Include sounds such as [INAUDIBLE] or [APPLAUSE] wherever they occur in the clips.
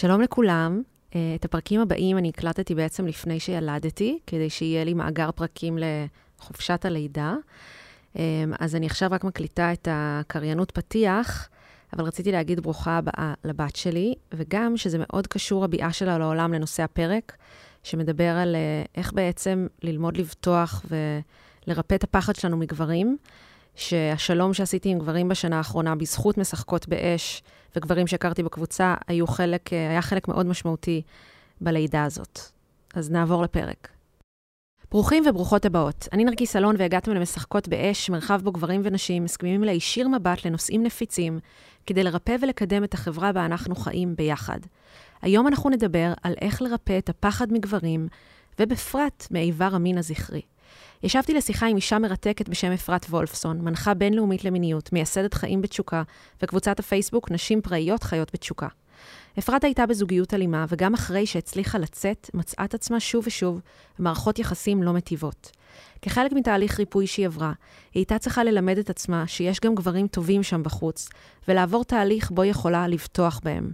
שלום לכולם. אה, את הפרקים הבאים אני הקלטתי בעצם לפני שילדתי, כדי שיהיה לי מאגר פרקים לחופשת הלידה. אה, אז אני עכשיו רק מקליטה את הקריינות פתיח, אבל רציתי להגיד ברוכה הבאה לבת שלי, וגם שזה מאוד קשור הביאה שלה לעולם לנושא הפרק, שמדבר על אה, איך בעצם ללמוד לבטוח ולרפא את הפחד שלנו מגברים. שהשלום שעשיתי עם גברים בשנה האחרונה, בזכות משחקות באש וגברים שהכרתי בקבוצה, היו חלק, היה חלק מאוד משמעותי בלידה הזאת. אז נעבור לפרק. ברוכים וברוכות הבאות. אני נרקיס אלון והגעתם למשחקות באש, מרחב בו גברים ונשים מסכימים להישיר מבט לנושאים נפיצים, כדי לרפא ולקדם את החברה בה אנחנו חיים ביחד. היום אנחנו נדבר על איך לרפא את הפחד מגברים, ובפרט מאיבר המין הזכרי. ישבתי לשיחה עם אישה מרתקת בשם אפרת וולפסון, מנחה בינלאומית למיניות, מייסדת חיים בתשוקה, וקבוצת הפייסבוק נשים פראיות חיות בתשוקה. אפרת הייתה בזוגיות אלימה, וגם אחרי שהצליחה לצאת, מצאה את עצמה שוב ושוב במערכות יחסים לא מטיבות. כחלק מתהליך ריפוי שהיא עברה, היא הייתה צריכה ללמד את עצמה שיש גם גברים טובים שם בחוץ, ולעבור תהליך בו יכולה לבטוח בהם.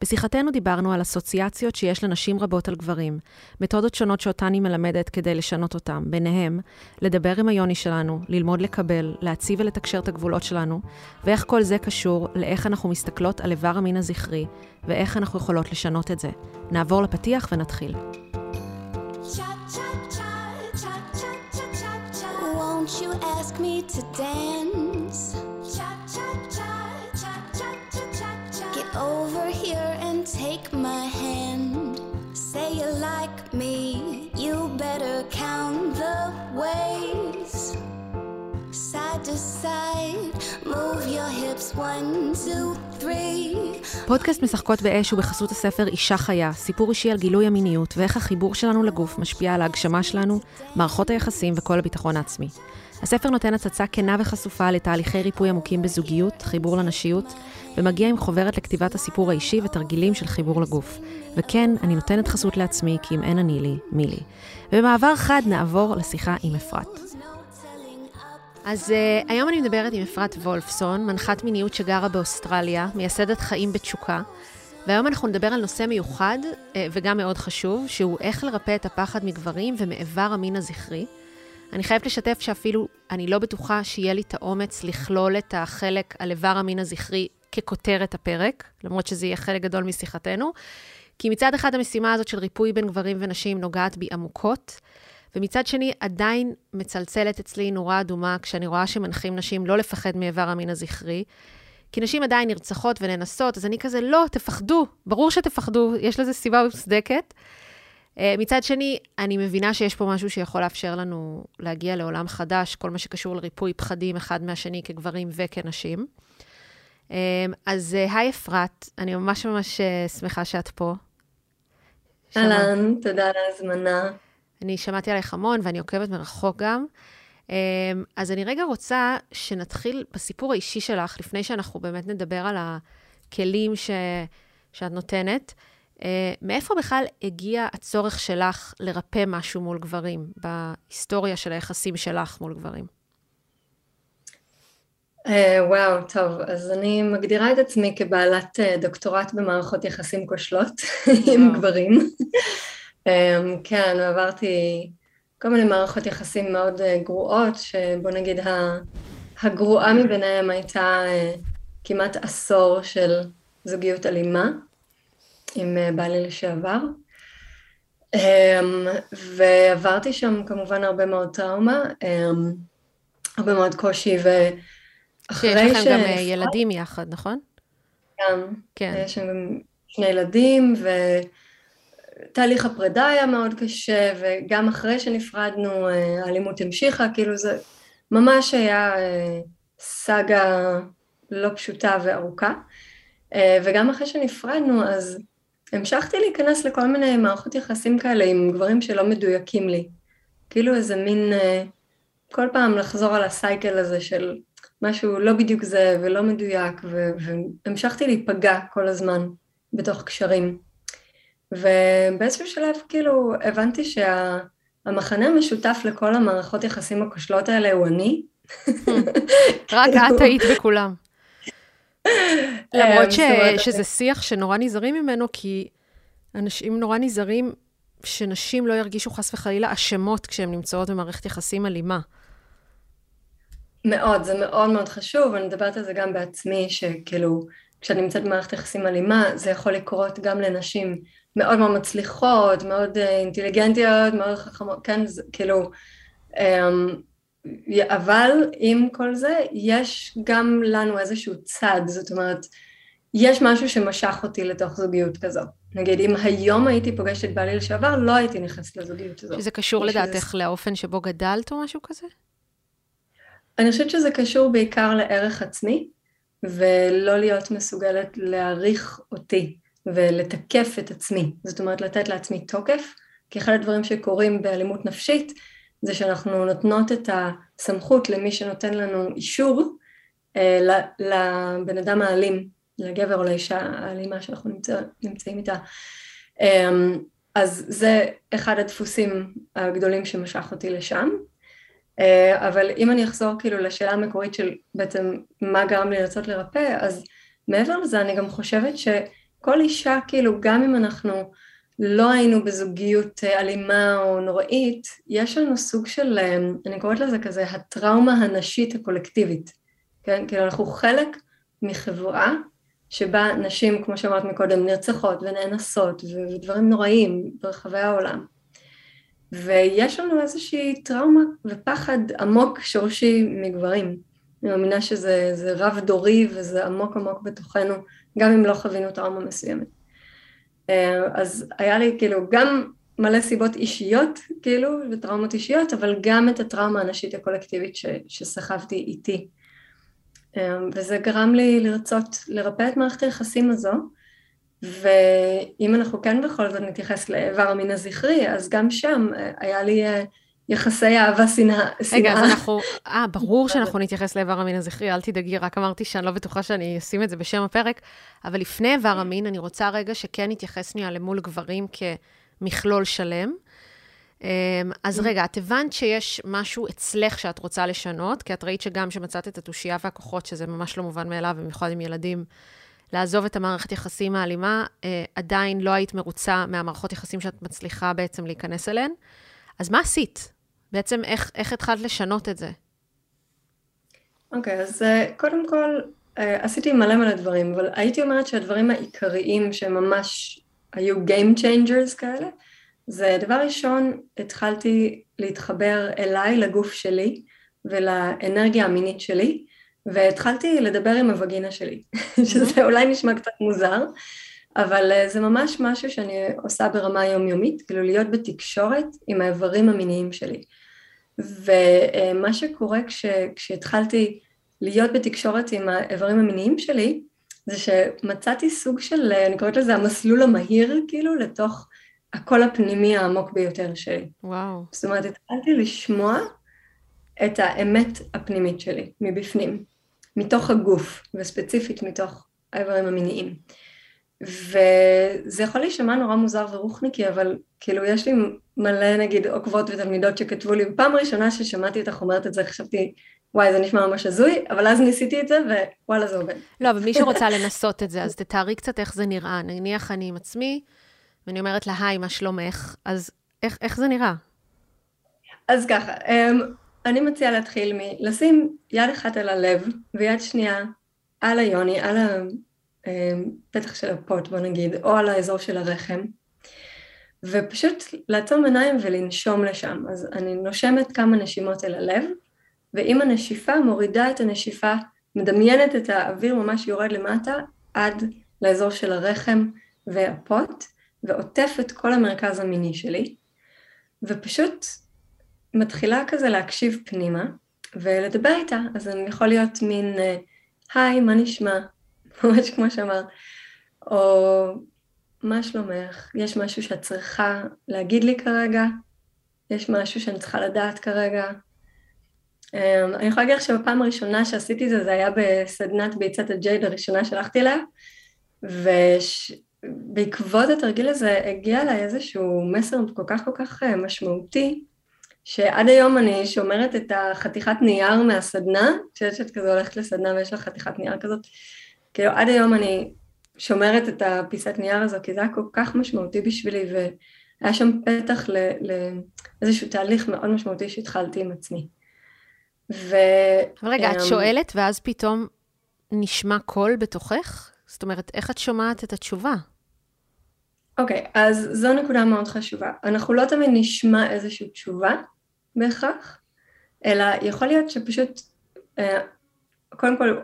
בשיחתנו דיברנו על אסוציאציות שיש לנשים רבות על גברים, מתודות שונות שאותן היא מלמדת כדי לשנות אותם, ביניהם, לדבר עם היוני שלנו, ללמוד לקבל, להציב ולתקשר את הגבולות שלנו, ואיך כל זה קשור לאיך אנחנו מסתכלות על איבר המין הזכרי, ואיך אנחנו יכולות לשנות את זה. נעבור לפתיח ונתחיל. Won't you ask me to dance? Over here and take my hand. Say you like me, you better count the ways. Side to side, move your hips one, two, three. פודקאסט משחקות באש הוא בחסות הספר אישה חיה, סיפור אישי על גילוי המיניות ואיך החיבור שלנו לגוף משפיע על ההגשמה שלנו, מערכות היחסים וכל הביטחון העצמי. הספר נותן הצצה כנה וחשופה לתהליכי ריפוי עמוקים בזוגיות, חיבור לנשיות, ומגיע עם חוברת לכתיבת הסיפור האישי ותרגילים של חיבור לגוף. וכן, אני נותנת חסות לעצמי, כי אם אין אני לי, מי לי. ובמעבר חד נעבור לשיחה עם אפרת. אז uh, היום אני מדברת עם אפרת וולפסון, מנחת מיניות שגרה באוסטרליה, מייסדת חיים בתשוקה. והיום אנחנו נדבר על נושא מיוחד uh, וגם מאוד חשוב, שהוא איך לרפא את הפחד מגברים ומאיבר המין הזכרי. אני חייבת לשתף שאפילו אני לא בטוחה שיהיה לי את האומץ לכלול את החלק על איבר המין הזכרי ככותרת הפרק, למרות שזה יהיה חלק גדול משיחתנו. כי מצד אחד המשימה הזאת של ריפוי בין גברים ונשים נוגעת בי עמוקות, ומצד שני עדיין מצלצלת אצלי נורה אדומה כשאני רואה שמנחים נשים לא לפחד מאיבר המין הזכרי. כי נשים עדיין נרצחות וננסות, אז אני כזה, לא, תפחדו, ברור שתפחדו, יש לזה סיבה מוצדקת. אה, מצד שני, אני מבינה שיש פה משהו שיכול לאפשר לנו להגיע לעולם חדש, כל מה שקשור לריפוי פחדים אחד מהשני כגברים וכנשים. אה, אז אה, היי אפרת, אני ממש ממש שמחה שאת פה. אהלן, תודה על ההזמנה. אני שמעתי עלייך המון ואני עוקבת מרחוק גם. אז אני רגע רוצה שנתחיל בסיפור האישי שלך, לפני שאנחנו באמת נדבר על הכלים ש... שאת נותנת. Uh, מאיפה בכלל הגיע הצורך שלך לרפא משהו מול גברים, בהיסטוריה של היחסים שלך מול גברים? Uh, וואו, טוב, אז אני מגדירה את עצמי כבעלת uh, דוקטורט במערכות יחסים כושלות [LAUGHS] עם גברים. כן, עברתי כל מיני מערכות יחסים מאוד גרועות, שבוא נגיד הגרועה מביניהם הייתה כמעט עשור של זוגיות אלימה. עם אה, בעלי לשעבר. אמ, ועברתי שם כמובן הרבה מאוד טראומה, אמ, הרבה מאוד קושי, ואחרי ש... שיש לכם גם אה, ילדים יחד, נכון? גם, כן. יש שם גם שני ילדים, ותהליך הפרידה היה מאוד קשה, וגם אחרי שנפרדנו אה, האלימות המשיכה, כאילו זה ממש היה סאגה לא פשוטה וארוכה. וגם אחרי שנפרדנו, אז המשכתי להיכנס לכל מיני מערכות יחסים כאלה עם גברים שלא מדויקים לי. כאילו איזה מין, אה, כל פעם לחזור על הסייקל הזה של משהו לא בדיוק זה ולא מדויק, והמשכתי להיפגע כל הזמן בתוך קשרים. ובאיזשהו שלב כאילו הבנתי שהמחנה שה, המשותף לכל המערכות יחסים הכושלות האלה הוא אני. [LAUGHS] רק את היית בכולם. [LAUGHS] למרות ש... שזה שיח שנורא נזהרים ממנו, כי אנשים נורא נזהרים שנשים לא ירגישו חס וחלילה אשמות כשהן נמצאות במערכת יחסים אלימה. מאוד, זה מאוד מאוד חשוב, אני מדברת על זה גם בעצמי, שכאילו, כשאני נמצאת במערכת יחסים אלימה, זה יכול לקרות גם לנשים מאוד מאוד מצליחות, מאוד אה, אינטליגנטיות, מאוד חכמות, כן, זה כאילו, אמ, אבל עם כל זה, יש גם לנו איזשהו צד, זאת אומרת, יש משהו שמשך אותי לתוך זוגיות כזו. נגיד, אם היום הייתי פוגשת את בעלי לשעבר, לא הייתי נכנסת לזוגיות הזו. שזה קשור לדעתך שזה... לאופן שבו גדלת או משהו כזה? אני חושבת שזה קשור בעיקר לערך עצמי, ולא להיות מסוגלת להעריך אותי ולתקף את עצמי. זאת אומרת, לתת לעצמי תוקף, כי אחד הדברים שקורים באלימות נפשית, זה שאנחנו נותנות את הסמכות למי שנותן לנו אישור, אה, לבן אדם האלים, לגבר או לאישה האלימה שאנחנו נמצא, נמצאים איתה. אה, אז זה אחד הדפוסים הגדולים שמשך אותי לשם. אה, אבל אם אני אחזור כאילו לשאלה המקורית של בעצם מה גרם לי לרצות לרפא, אז מעבר לזה אני גם חושבת שכל אישה, כאילו גם אם אנחנו לא היינו בזוגיות אה, אלימה או נוראית, יש לנו סוג של, אה, אני קוראת לזה כזה, הטראומה הנשית הקולקטיבית, כן? כאילו אנחנו חלק מחברה שבה נשים, כמו שאמרת מקודם, נרצחות ונאנסות ודברים נוראים ברחבי העולם. ויש לנו איזושהי טראומה ופחד עמוק שורשי מגברים. אני מאמינה שזה רב דורי וזה עמוק עמוק בתוכנו, גם אם לא חווינו טראומה מסוימת. אה, אז היה לי כאילו גם מלא סיבות אישיות, כאילו, וטראומות אישיות, אבל גם את הטראומה הנשית הקולקטיבית ש, שסחבתי איתי. אה, וזה גרם לי לרצות לרפא את מערכת היחסים הזו, ואם אנחנו כן בכל זאת נתייחס לאיבר המין הזכרי, אז גם שם אה, היה לי יחסי אהבה שנאה. רגע, אז אנחנו, אה, ברור [LAUGHS] שאנחנו נתייחס לאיבר המין הזכרי, אל תדאגי, רק אמרתי שאני לא בטוחה שאני אשים את זה בשם הפרק, אבל לפני איבר המין, אני רוצה רגע שכן נתייחס שנייה למול גברים כמכלול שלם. אמ, אז mm-hmm. רגע, את הבנת שיש משהו אצלך שאת רוצה לשנות, כי את ראית שגם כשמצאת את התושייה והכוחות, שזה ממש לא מובן מאליו, במיוחד עם ילדים, לעזוב את המערכת יחסים האלימה, אה, עדיין לא היית מרוצה מהמערכות יחסים שאת מצליחה בעצם להיכנס אליהן. אז מה עשית? בעצם איך, איך התחלת לשנות את זה? אוקיי, okay, אז uh, קודם כל uh, עשיתי מלא מלא דברים, אבל הייתי אומרת שהדברים העיקריים שממש היו Game Changers כאלה, זה דבר ראשון, התחלתי להתחבר אליי, לגוף שלי ולאנרגיה המינית שלי, והתחלתי לדבר עם הווגינה שלי, שזה אולי נשמע קצת מוזר, אבל uh, זה ממש משהו שאני עושה ברמה יומיומית, כאילו להיות בתקשורת עם האיברים המיניים שלי. ומה שקורה כש, כשהתחלתי להיות בתקשורת עם האיברים המיניים שלי, זה שמצאתי סוג של, אני קוראת לזה המסלול המהיר, כאילו, לתוך הקול הפנימי העמוק ביותר שלי. וואו. זאת אומרת, התחלתי לשמוע את האמת הפנימית שלי, מבפנים, מתוך הגוף, וספציפית מתוך האיברים המיניים. וזה יכול להישמע נורא מוזר ורוחניקי, אבל כאילו יש לי מלא נגיד עוקבות ותלמידות שכתבו לי, פעם ראשונה ששמעתי אותך אומרת את זה, חשבתי, וואי, זה נשמע ממש הזוי, אבל אז ניסיתי את זה, ווואלה, זה עובד. לא, אבל מי שרוצה לנסות את זה, אז תתארי קצת איך זה נראה. נניח אני עם עצמי, ואני אומרת לה, היי, מה שלומך? אז איך, איך זה נראה? אז ככה, אמ, אני מציעה להתחיל מלשים יד אחת על הלב, ויד שנייה על היוני, על הפתח של הפוט, בוא נגיד, או על האזור של הרחם. ופשוט לעצום עיניים ולנשום לשם. אז אני נושמת כמה נשימות אל הלב, ועם הנשיפה מורידה את הנשיפה, מדמיינת את האוויר ממש יורד למטה עד לאזור של הרחם והפוט, ועוטף את כל המרכז המיני שלי, ופשוט מתחילה כזה להקשיב פנימה ולדבר איתה. אז אני יכול להיות מין, אה, היי, מה נשמע? [LAUGHS] ממש כמו שאמרת. או מה שלומך? יש משהו שאת צריכה להגיד לי כרגע? יש משהו שאני צריכה לדעת כרגע? Um, אני יכולה להגיד לך שבפעם הראשונה שעשיתי את זה, זה היה בסדנת ביצת הג'ייד הראשונה שהלכתי אליה, ובעקבות התרגיל הזה הגיע אליי איזשהו מסר כל כך כל כך אה, משמעותי, שעד היום אני שומרת את החתיכת נייר מהסדנה, את כזה הולכת לסדנה ויש לך חתיכת נייר כזאת, כאילו עד היום אני שומרת את הפיסת נייר הזו, כי זה היה כל כך משמעותי בשבילי, והיה שם פתח לאיזשהו תהליך מאוד משמעותי שהתחלתי עם עצמי. ו... אבל רגע, את אמ, שואלת, ואז פתאום נשמע קול בתוכך? זאת אומרת, איך את שומעת את התשובה? אוקיי, okay, אז זו נקודה מאוד חשובה. אנחנו לא תמיד נשמע איזושהי תשובה בהכרח, אלא יכול להיות שפשוט, אה, קודם כל,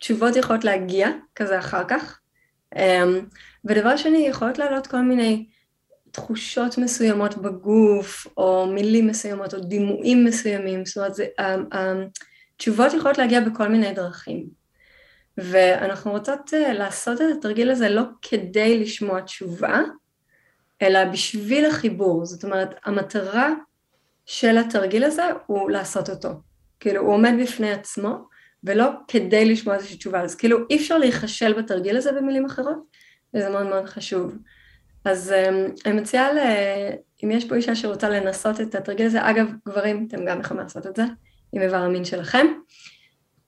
תשובות יכולות להגיע כזה אחר כך, אה, ודבר שני, יכולות לעלות כל מיני תחושות מסוימות בגוף, או מילים מסוימות, או דימויים מסוימים, זאת אומרת, זה, התשובות יכולות להגיע בכל מיני דרכים. ואנחנו רוצות אה, לעשות את התרגיל הזה לא כדי לשמוע תשובה, אלא בשביל החיבור. זאת אומרת, המטרה של התרגיל הזה הוא לעשות אותו. כאילו, הוא עומד בפני עצמו, ולא כדי לשמוע איזושהי תשובה. אז כאילו, אי אפשר להיכשל בתרגיל הזה במילים אחרות, וזה מאוד מאוד חשוב. אז אה, אני מציעה, ל... אם יש פה אישה שרוצה לנסות את התרגיל הזה, אגב, גברים, אתם גם יכולים לעשות את זה, עם איבר המין שלכם.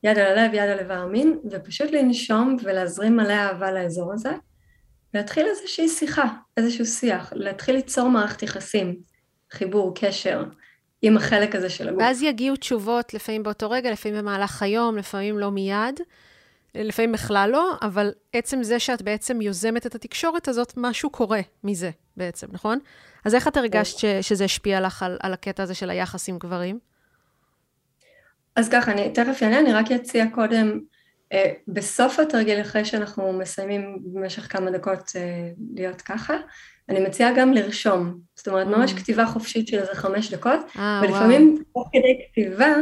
יד על הלב, יד על איבר המין, ופשוט לנשום ולהזרים מלא אהבה לאזור הזה, ולהתחיל איזושהי שיחה, איזשהו שיח, להתחיל ליצור מערכת יחסים, חיבור, קשר, עם החלק הזה של הגוף. ואז יגיעו תשובות, לפעמים באותו רגע, לפעמים במהלך היום, לפעמים לא מיד, לפעמים בכלל לא, אבל עצם זה שאת בעצם יוזמת את התקשורת הזאת, משהו קורה מזה בעצם, נכון? אז איך את הרגשת ש- שזה השפיע לך על, על הקטע הזה של היחס עם גברים? אז ככה, אני תכף אענה, אני רק אציע קודם, אה, בסוף התרגיל, אחרי שאנחנו מסיימים במשך כמה דקות אה, להיות ככה, אני מציעה גם לרשום, זאת אומרת, mm. ממש כתיבה חופשית של איזה חמש דקות, 아, אה, ולפעמים תוך כדי כתיבה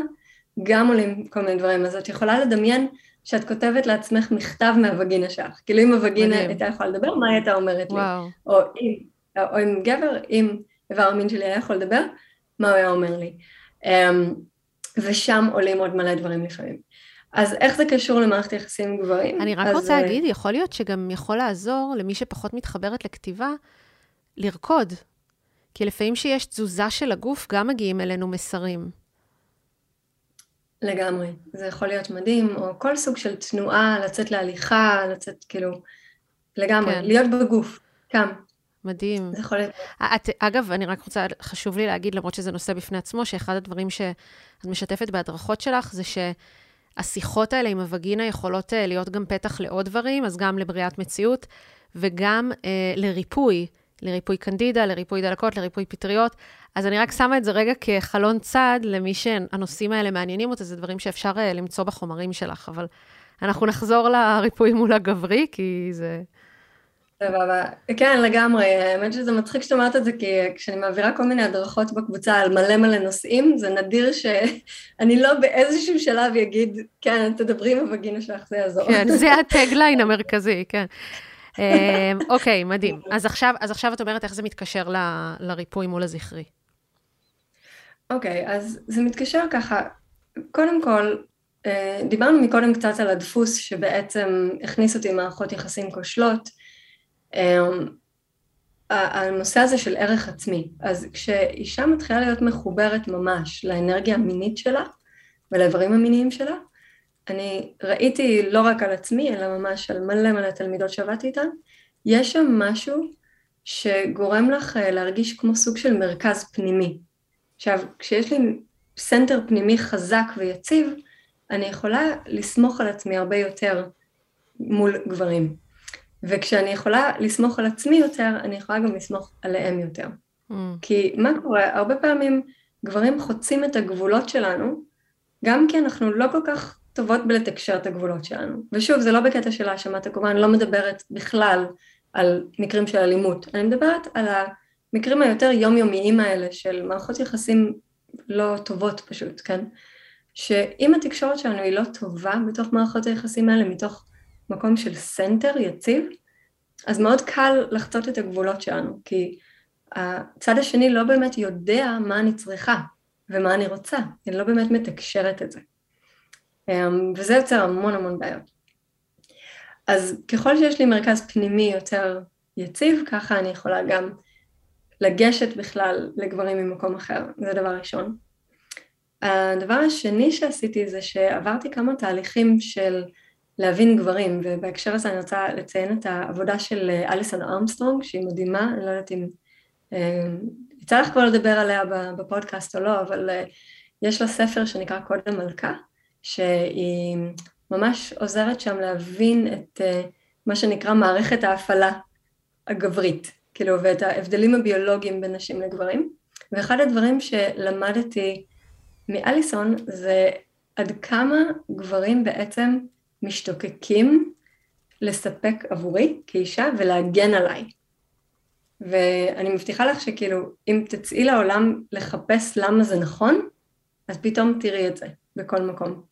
גם עולים כל מיני דברים, אז את יכולה לדמיין שאת כותבת לעצמך מכתב מהווגינה שלך, כאילו אם הווגינה הייתה יכולה לדבר, מה הייתה אומרת וואו. לי? או אם, או אם גבר, אם איבר המין שלי היה יכול לדבר, מה הוא היה אומר לי? Um, ושם עולים עוד מלא דברים לפעמים. אז איך זה קשור למערכת יחסים עם גברים? אני רק אז... רוצה אה, להגיד, יכול להיות שגם יכול לעזור למי שפחות מתחברת לכתיבה, לרקוד. כי לפעמים שיש תזוזה של הגוף, גם מגיעים אלינו מסרים. לגמרי. זה יכול להיות מדהים, או כל סוג של תנועה, לצאת להליכה, לצאת כאילו, לגמרי, כן. להיות בגוף, קם. מדהים. זה יכול להיות. את, אגב, אני רק רוצה, חשוב לי להגיד, למרות שזה נושא בפני עצמו, שאחד הדברים שאת משתפת בהדרכות שלך, זה שהשיחות האלה עם הווגינה יכולות אה, להיות גם פתח לעוד דברים, אז גם לבריאת מציאות, וגם אה, לריפוי, לריפוי קנדידה, לריפוי דלקות, לריפוי פטריות. אז אני רק שמה את זה רגע כחלון צד למי שהנושאים האלה מעניינים אותה, זה דברים שאפשר אה, למצוא בחומרים שלך, אבל אנחנו נחזור לריפוי מול הגברי, כי זה... סבבה. כן, לגמרי. האמת שזה מצחיק שאת אומרת את זה, כי כשאני מעבירה כל מיני הדרכות בקבוצה על מלא מלא נושאים, זה נדיר שאני לא באיזשהו שלב אגיד, כן, תדברי עם הווגינה שלך, זה יעזור. כן, זה הטגליין המרכזי, כן. אמ, אוקיי, מדהים. אז עכשיו, אז עכשיו את אומרת איך זה מתקשר ל, לריפוי מול הזכרי. אוקיי, אז זה מתקשר ככה. קודם כל, אה, דיברנו מקודם קצת על הדפוס שבעצם הכניס אותי מערכות יחסים כושלות. אמ, הנושא הזה של ערך עצמי, אז כשאישה מתחילה להיות מחוברת ממש לאנרגיה המינית שלה ולאיברים המיניים שלה, אני ראיתי לא רק על עצמי, אלא ממש על מלא מלא תלמידות שעבדתי איתן, יש שם משהו שגורם לך אה, להרגיש כמו סוג של מרכז פנימי. עכשיו, כשיש לי center פנימי חזק ויציב, אני יכולה לסמוך על עצמי הרבה יותר מול גברים. וכשאני יכולה לסמוך על עצמי יותר, אני יכולה גם לסמוך עליהם יותר. Mm. כי מה קורה? הרבה פעמים גברים חוצים את הגבולות שלנו, גם כי אנחנו לא כל כך טובות בלתקשר את הגבולות שלנו. ושוב, זה לא בקטע של האשמת הקורבן, לא מדברת בכלל על מקרים של אלימות, אני מדברת על המקרים היותר יומיומיים האלה של מערכות יחסים לא טובות פשוט, כן? שאם התקשורת שלנו היא לא טובה בתוך מערכות היחסים האלה, מתוך מקום של center יציב, אז מאוד קל לחצות את הגבולות שלנו, כי הצד השני לא באמת יודע מה אני צריכה ומה אני רוצה, אני לא באמת מתקשרת את זה. אמ, וזה יוצר המון המון בעיות. אז ככל שיש לי מרכז פנימי יותר יציב, ככה אני יכולה גם לגשת בכלל לגברים ממקום אחר, זה דבר ראשון. הדבר השני שעשיתי זה שעברתי כמה תהליכים של להבין גברים, ובהקשר הזה אני רוצה לציין את העבודה של אליסון ארמסטרונג, שהיא מדהימה, אני לא יודעת אם יצא לך כבר לדבר עליה בפודקאסט או לא, אבל יש לה ספר שנקרא קוד המלכה, שהיא ממש עוזרת שם להבין את מה שנקרא מערכת ההפעלה הגברית, כאילו, ואת ההבדלים הביולוגיים בין נשים לגברים. ואחד הדברים שלמדתי מאליסון זה עד כמה גברים בעצם משתוקקים לספק עבורי כאישה ולהגן עליי. ואני מבטיחה לך שכאילו, אם תצאי לעולם לחפש למה זה נכון, אז פתאום תראי את זה בכל מקום.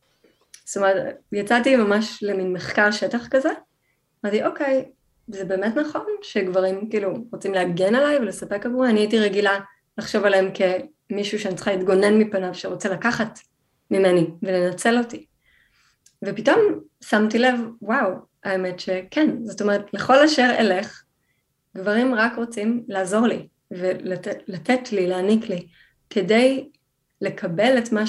זאת אומרת, יצאתי ממש למין מחקר שטח כזה, אמרתי, אוקיי, זה באמת נכון שגברים כאילו רוצים להגן עליי ולספק עבורי, אני הייתי רגילה לחשוב עליהם כמישהו שאני צריכה להתגונן מפניו, שרוצה לקחת ממני ולנצל אותי. ופתאום שמתי לב, וואו, האמת שכן, זאת אומרת, לכל אשר אלך, גברים רק רוצים לעזור לי ולתת לי, להעניק לי, כדי לקבל את מה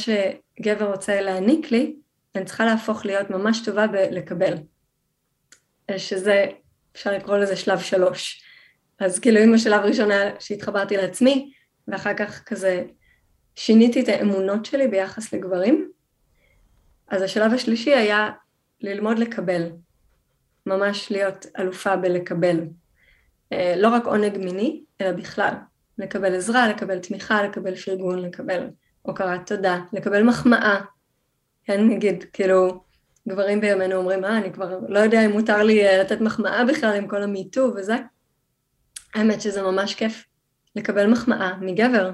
שגבר רוצה להעניק לי, אני צריכה להפוך להיות ממש טובה בלקבל. שזה, אפשר לקרוא לזה שלב שלוש. אז כאילו אם השלב הראשון היה שהתחברתי לעצמי, ואחר כך כזה שיניתי את האמונות שלי ביחס לגברים, אז השלב השלישי היה ללמוד לקבל, ממש להיות אלופה בלקבל. אה, לא רק עונג מיני, אלא בכלל. לקבל עזרה, לקבל תמיכה, לקבל פרגון, לקבל הוקרת תודה, לקבל מחמאה. כן, נגיד, כאילו, גברים בימינו אומרים, אה, אני כבר לא יודע אם מותר לי אה, לתת מחמאה בכלל עם כל המיטו וזה. האמת שזה ממש כיף לקבל מחמאה מגבר,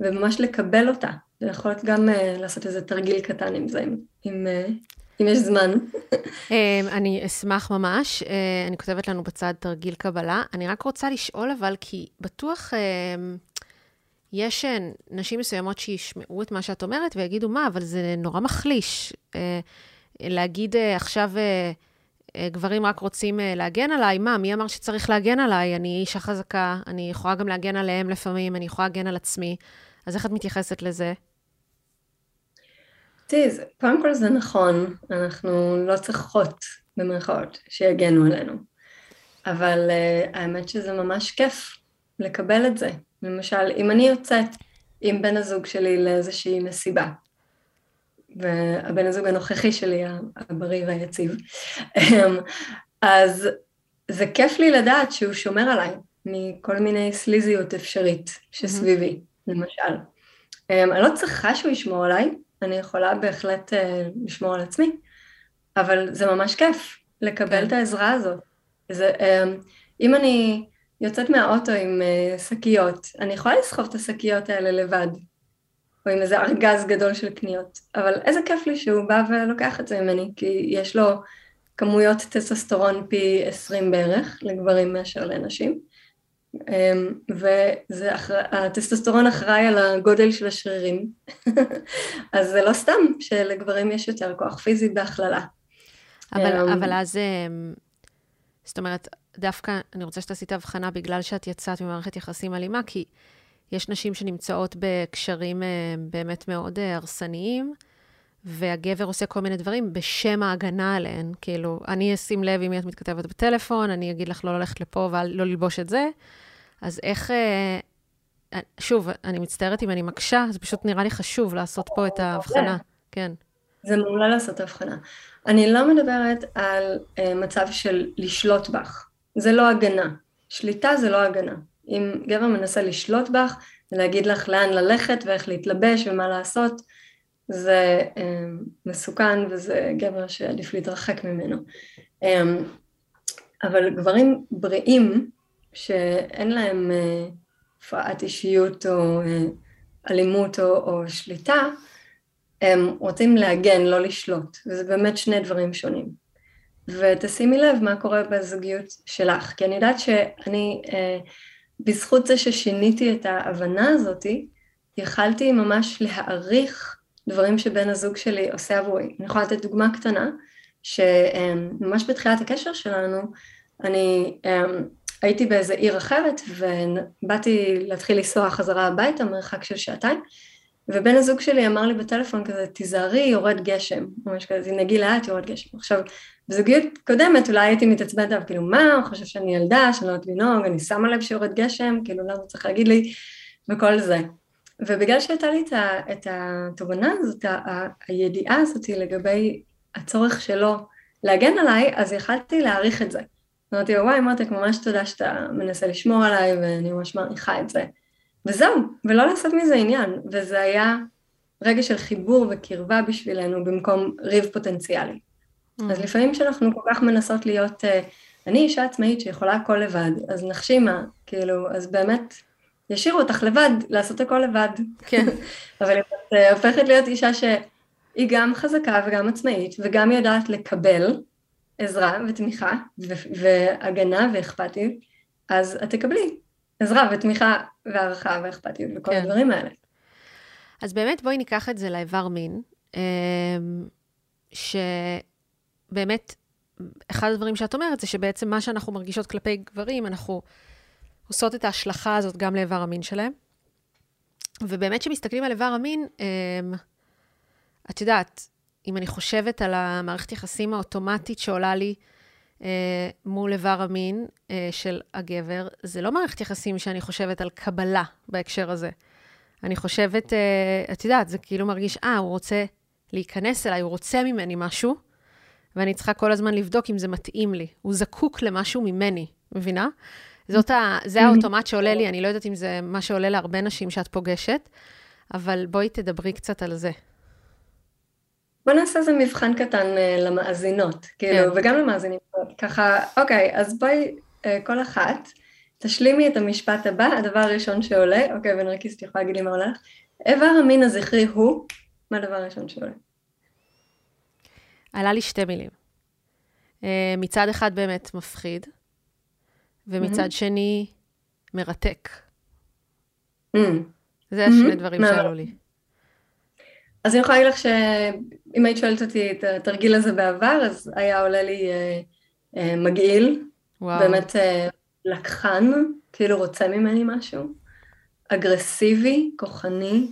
וממש לקבל אותה. זה יכול להיות גם uh, לעשות איזה תרגיל קטן עם זה, אם, אם, uh, אם יש זמן. [LAUGHS] אמ, אני אשמח ממש. אני כותבת לנו בצד תרגיל קבלה. אני רק רוצה לשאול אבל, כי בטוח uh, יש נשים מסוימות שישמעו את מה שאת אומרת ויגידו, מה, אבל זה נורא מחליש. Uh, להגיד uh, עכשיו... גברים רק רוצים להגן עליי, מה, מי אמר שצריך להגן עליי? אני אישה חזקה, אני יכולה גם להגן עליהם לפעמים, אני יכולה להגן על עצמי. אז איך את מתייחסת לזה? תראי, קודם כל זה נכון, אנחנו לא צריכות, במרכאות, שיגנו עלינו. אבל uh, האמת שזה ממש כיף לקבל את זה. למשל, אם אני יוצאת עם בן הזוג שלי לאיזושהי מסיבה, והבן הזוג הנוכחי שלי, הבריא והיציב, אמ, אז זה כיף לי לדעת שהוא שומר עליי מכל מיני סליזיות אפשרית שסביבי, mm-hmm. למשל. אמ, אני לא צריכה שהוא ישמור עליי, אני יכולה בהחלט uh, לשמור על עצמי, אבל זה ממש כיף לקבל כן. את העזרה הזאת. זה, um, אם אני יוצאת מהאוטו עם uh, שקיות, אני יכולה לסחוב את השקיות האלה לבד, או עם איזה ארגז גדול של קניות, אבל איזה כיף לי שהוא בא ולוקח את זה ממני, כי יש לו כמויות טסטוסטרון פי 20 בערך לגברים מאשר לנשים. אמ, והטסטוסטרון אחראי על הגודל של השרירים, [LAUGHS] אז זה לא סתם שלגברים יש יותר כוח פיזי בהכללה. אבל, אמ, אבל אז, אמ, זאת אומרת, דווקא אני רוצה שתעשי את ההבחנה בגלל שאת יצאת ממערכת יחסים אלימה, כי יש נשים שנמצאות בקשרים באמת מאוד אה, הרסניים, והגבר עושה כל מיני דברים בשם ההגנה עליהן. כאילו, אני אשים לב אם את מתכתבת בטלפון, אני אגיד לך לא ללכת לפה ולא ללבוש את זה. אז איך... אה, אה, שוב, אני מצטערת אם אני מקשה, זה פשוט נראה לי חשוב לעשות פה את ההבחנה. כן. זה מעולה לעשות הבחנה. אני לא מדברת על uh, מצב של לשלוט בך. זה לא הגנה. שליטה זה לא הגנה. אם גבר מנסה לשלוט בך ולהגיד לך לאן ללכת ואיך להתלבש ומה לעשות, זה um, מסוכן וזה גבר שעדיף להתרחק ממנו. Um, אבל גברים בריאים שאין להם אה, הפרעת אישיות או אה, אלימות או, או שליטה, הם רוצים להגן, לא לשלוט, וזה באמת שני דברים שונים. ותשימי לב מה קורה בזוגיות שלך, כי אני יודעת שאני, אה, בזכות זה ששיניתי את ההבנה הזאתי, יכלתי ממש להעריך דברים שבן הזוג שלי עושה עבורי. אני יכולה לתת דוגמה קטנה, שממש בתחילת הקשר שלנו, אני הייתי באיזה עיר אחרת ובאתי להתחיל לנסוע חזרה הביתה, מרחק של שעתיים, ובן הזוג שלי אמר לי בטלפון כזה, תיזהרי, יורד גשם, ממש כזה, תנהגי לאט, יורד גשם. עכשיו, בזוגיות קודמת אולי הייתי מתעצבנת עליו, כאילו, מה, הוא חושב שאני ילדה, שאני לא יודעת לנהוג, אני שמה לב שיורד גשם, כאילו, למה הוא צריך להגיד לי, וכל זה. ובגלל שהייתה לי את התובנה הזאת, הידיעה הזאת לגבי הצורך שלו להגן עליי, אז יכלתי להעריך את זה. אמרתי לו, וואי, מותק, ממש תודה שאתה מנסה לשמור עליי, ואני ממש מעריכה את זה. וזהו, ולא לעשות מזה עניין. וזה היה רגע של חיבור וקרבה בשבילנו במקום ריב פוטנציאלי. Mm. אז לפעמים כשאנחנו כל כך מנסות להיות, uh, אני אישה עצמאית שיכולה הכל לבד, אז נחשימה, כאילו, אז באמת, ישאירו אותך לבד, לעשות הכל לבד. כן. [LAUGHS] אבל את uh, הופכת להיות אישה שהיא גם חזקה וגם עצמאית, וגם יודעת לקבל עזרה ותמיכה, והגנה ואכפתיות, אז את תקבלי עזרה ותמיכה והערכה ואכפתיות וכל כן. הדברים האלה. אז באמת בואי ניקח את זה לאיבר מין, אמ, שבאמת, אחד הדברים שאת אומרת זה שבעצם מה שאנחנו מרגישות כלפי גברים, אנחנו עושות את ההשלכה הזאת גם לאיבר המין שלהם. ובאמת כשמסתכלים על איבר המין, אמ, את יודעת, אם אני חושבת על המערכת יחסים האוטומטית שעולה לי מול איבר המין אה, של הגבר, זה לא מערכת יחסים שאני חושבת על קבלה בהקשר הזה. אני חושבת, אה, את יודעת, זה כאילו מרגיש, אה, הוא רוצה להיכנס אליי, הוא רוצה ממני משהו, ואני צריכה כל הזמן לבדוק אם זה מתאים לי. הוא זקוק למשהו ממני, מבינה? זאת ה, זה האוטומט שעולה לי, אני לא יודעת אם זה מה שעולה להרבה נשים שאת פוגשת, אבל בואי תדברי קצת על זה. בוא נעשה איזה מבחן קטן uh, למאזינות, כאילו, כן. וגם למאזינים. ככה, אוקיי, אז בואי, uh, כל אחת, תשלימי את המשפט הבא, הדבר הראשון שעולה, אוקיי, ונרקיסט יכולה להגיד לי מה עולה לך, איבר המין הזכרי הוא, מה הדבר הראשון שעולה? עלה לי שתי מילים. Uh, מצד אחד באמת מפחיד, ומצד mm-hmm. שני, מרתק. Mm-hmm. זה השני mm-hmm. דברים שעלו לי. אז אני יכולה להגיד לך שאם היית שואלת אותי את התרגיל הזה בעבר, אז היה עולה לי אה, אה, מגעיל, וואו. באמת אה, לקחן, כאילו רוצה ממני משהו, אגרסיבי, כוחני,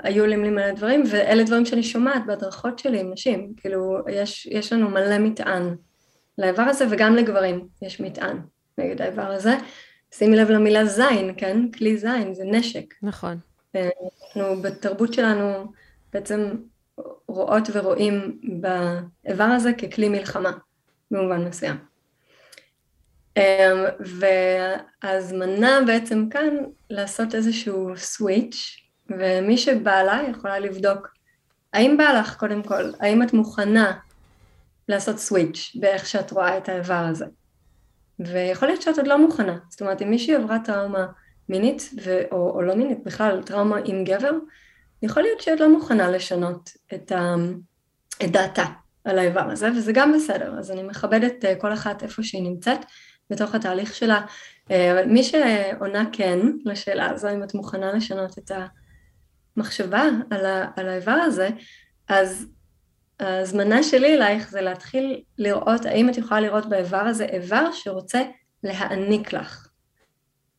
היו לי מלא דברים, ואלה דברים שאני שומעת בהדרכות שלי עם נשים, כאילו יש, יש לנו מלא מטען לאיבר הזה, וגם לגברים יש מטען נגד האיבר הזה. שימי לב למילה זין, כן? כלי זין, זה נשק. נכון. אנחנו בתרבות שלנו, בעצם רואות ורואים באיבר הזה ככלי מלחמה במובן מסוים. אמ, וההזמנה בעצם כאן לעשות איזשהו סוויץ', ומי שבא לה יכולה לבדוק האם בא לך קודם כל, האם את מוכנה לעשות סוויץ' באיך שאת רואה את האיבר הזה. ויכול להיות שאת עוד לא מוכנה, זאת אומרת אם מישהי עברה טראומה מינית, ו- או, או לא מינית, בכלל טראומה עם גבר, יכול להיות שאת לא מוכנה לשנות את, ה, את דעתה על האיבר הזה, וזה גם בסדר, אז אני מכבדת אה, כל אחת איפה שהיא נמצאת בתוך התהליך שלה, אה, אבל מי שעונה כן לשאלה הזו, אם את מוכנה לשנות את המחשבה על, ה, על האיבר הזה, אז ההזמנה שלי אלייך זה להתחיל לראות האם את יכולה לראות באיבר הזה איבר שרוצה להעניק לך,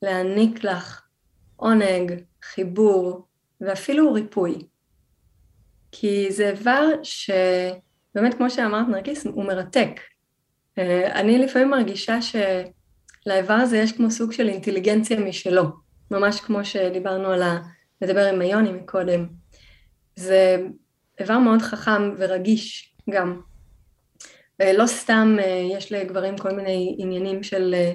להעניק לך עונג, חיבור, ואפילו ריפוי. כי זה איבר שבאמת כמו שאמרת נרקיס הוא מרתק. אה, אני לפעמים מרגישה שלאיבר הזה יש כמו סוג של אינטליגנציה משלו, ממש כמו שדיברנו על ה... לדבר עם היוני מקודם. זה איבר מאוד חכם ורגיש גם. לא סתם אה, יש לגברים כל מיני עניינים של אה,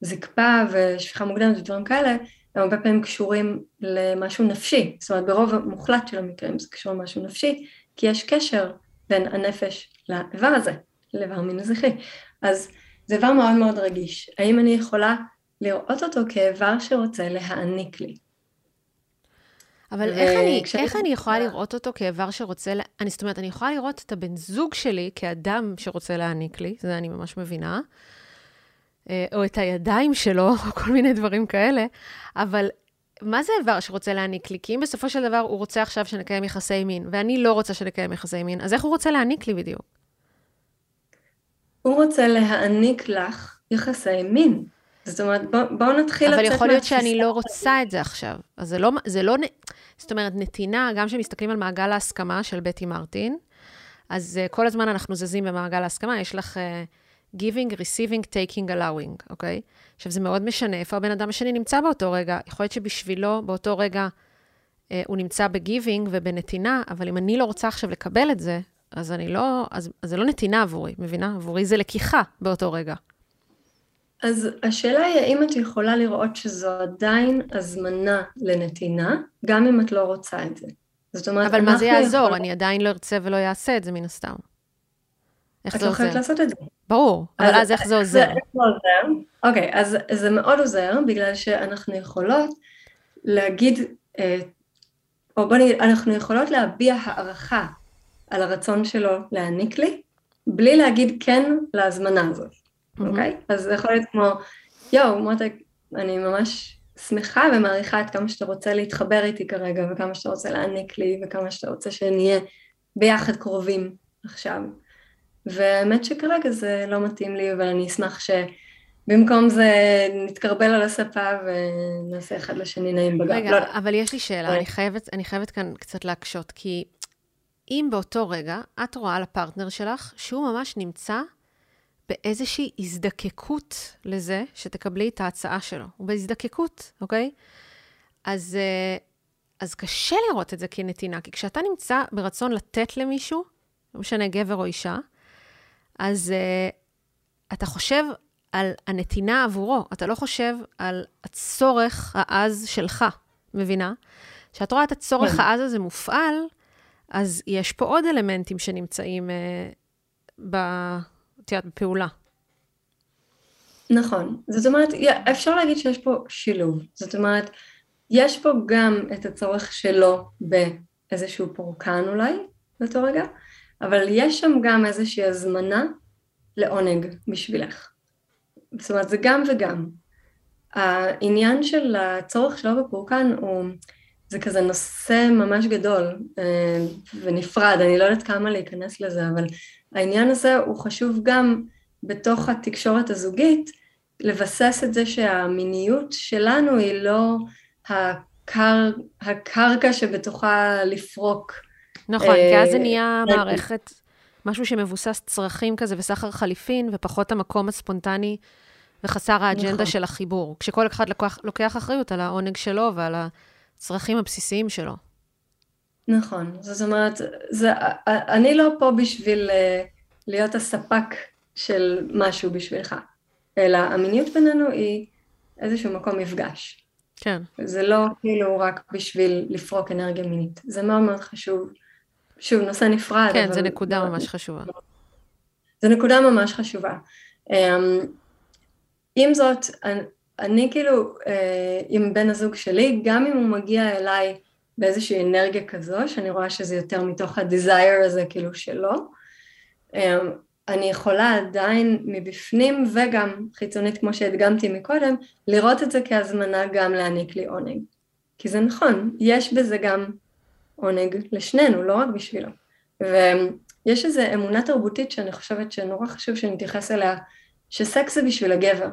זקפה ושפיכה מוקדמת ודברים כאלה, הם הרבה פעמים קשורים למשהו נפשי, זאת אומרת ברוב המוחלט של המקרים זה קשור למשהו נפשי, כי יש קשר בין הנפש לאיבר הזה, לאיבר מין הזכרי. אז זה איבר מאוד מאוד רגיש. האם אני יכולה לראות אותו כאיבר שרוצה להעניק לי? אבל איך אני, איך אני יכולה לראות אותו כאיבר שרוצה, אני, זאת אומרת, אני יכולה לראות את הבן זוג שלי כאדם שרוצה להעניק לי, זה אני ממש מבינה. אה, או את הידיים שלו, [LAUGHS] או כל מיני דברים כאלה, אבל מה זה איבר שרוצה להעניק לי? כי אם בסופו של דבר הוא רוצה עכשיו שנקיים יחסי מין, ואני לא רוצה שנקיים יחסי מין, אז איך הוא רוצה להעניק לי בדיוק? הוא רוצה להעניק לך יחסי מין. זאת אומרת, בואו בוא נתחיל לצאת מהתפיסה. אבל יכול להיות שאני לא רוצה את זה עכשיו. אז זה לא, זה לא, זאת אומרת, נתינה, גם כשמסתכלים על מעגל ההסכמה של בטי מרטין, אז uh, כל הזמן אנחנו זזים במעגל ההסכמה, יש לך uh, giving, receiving, taking, allowing, אוקיי? Okay? עכשיו, זה מאוד משנה איפה הבן אדם השני נמצא באותו רגע. יכול להיות שבשבילו, באותו רגע, uh, הוא נמצא בגיבינג ובנתינה, אבל אם אני לא רוצה עכשיו לקבל את זה, אז אני לא, אז, אז זה לא נתינה עבורי, מבינה? עבורי זה לקיחה באותו רגע. אז השאלה היא האם את יכולה לראות שזו עדיין הזמנה לנתינה, גם אם את לא רוצה את זה. זאת אומרת, אבל מה זה יעזור? יכול... אני עדיין לא ארצה ולא אעשה את זה מן הסתם. איך זה עוזר? את לא חייבת לעשות את זה. ברור, אבל אז איך זה עוזר? איך זה עוזר? אוקיי, אז זה מאוד עוזר, בגלל שאנחנו יכולות להגיד, אה, או בוא נגיד, אנחנו יכולות להביע הערכה על הרצון שלו להעניק לי, בלי להגיד כן להזמנה הזאת. אוקיי? אז זה יכול להיות כמו, יואו, מותק, אני ממש שמחה ומעריכה את כמה שאתה רוצה להתחבר איתי כרגע, וכמה שאתה רוצה להעניק לי, וכמה שאתה רוצה שנהיה ביחד קרובים עכשיו. והאמת שכרגע זה לא מתאים לי, אבל אני אשמח שבמקום זה נתקרבל על הספה ונעשה אחד לשני נעים בגב. רגע, לא, אבל יש לי שאלה, אני חייבת, אני חייבת כאן קצת להקשות, כי אם באותו רגע את רואה לפרטנר שלך שהוא ממש נמצא באיזושהי הזדקקות לזה שתקבלי את ההצעה שלו. הוא בהזדקקות, אוקיי? אז, אה, אז קשה לראות את זה כנתינה, כי כשאתה נמצא ברצון לתת למישהו, לא משנה גבר או אישה, אז uh, אתה חושב על הנתינה עבורו, אתה לא חושב על הצורך העז שלך, מבינה? כשאת רואה את הצורך כן. העז הזה מופעל, אז יש פה עוד אלמנטים שנמצאים uh, בפעולה. נכון. זאת אומרת, אפשר להגיד שיש פה שילוב. זאת אומרת, יש פה גם את הצורך שלו באיזשהו פורקן אולי, באותו רגע, אבל יש שם גם איזושהי הזמנה לעונג בשבילך. זאת אומרת, זה גם וגם. העניין של הצורך שלו בפורקן הוא, זה כזה נושא ממש גדול אה, ונפרד, אני לא יודעת כמה להיכנס לזה, אבל העניין הזה הוא חשוב גם בתוך התקשורת הזוגית, לבסס את זה שהמיניות שלנו היא לא הקר, הקרקע שבתוכה לפרוק. נכון, כי אז זה אה, נהיה מערכת, משהו שמבוסס צרכים כזה וסחר חליפין, ופחות המקום הספונטני וחסר האג'נדה נכון. של החיבור. כשכל אחד לוקח, לוקח אחריות על העונג שלו ועל הצרכים הבסיסיים שלו. נכון, זאת אומרת, זה, אני לא פה בשביל אה, להיות הספק של משהו בשבילך, אלא המיניות בינינו היא איזשהו מקום מפגש. כן. זה לא כאילו רק בשביל לפרוק אנרגיה מינית, זה מאוד מאוד חשוב. שוב, נושא נפרד. כן, זו נקודה ממש חשובה. זו נקודה ממש חשובה. עם זאת, אני, אני כאילו, אה, עם בן הזוג שלי, גם אם הוא מגיע אליי באיזושהי אנרגיה כזו, שאני רואה שזה יותר מתוך ה-desire הזה כאילו שלו. אמ, אני יכולה עדיין מבפנים וגם חיצונית כמו שהדגמתי מקודם, לראות את זה כהזמנה גם להעניק לי עונג. כי זה נכון, יש בזה גם עונג לשנינו, לא רק בשבילו. ויש איזו אמונה תרבותית שאני חושבת שנורא חשוב שנתייחס אליה, שסקס זה בשביל הגבר.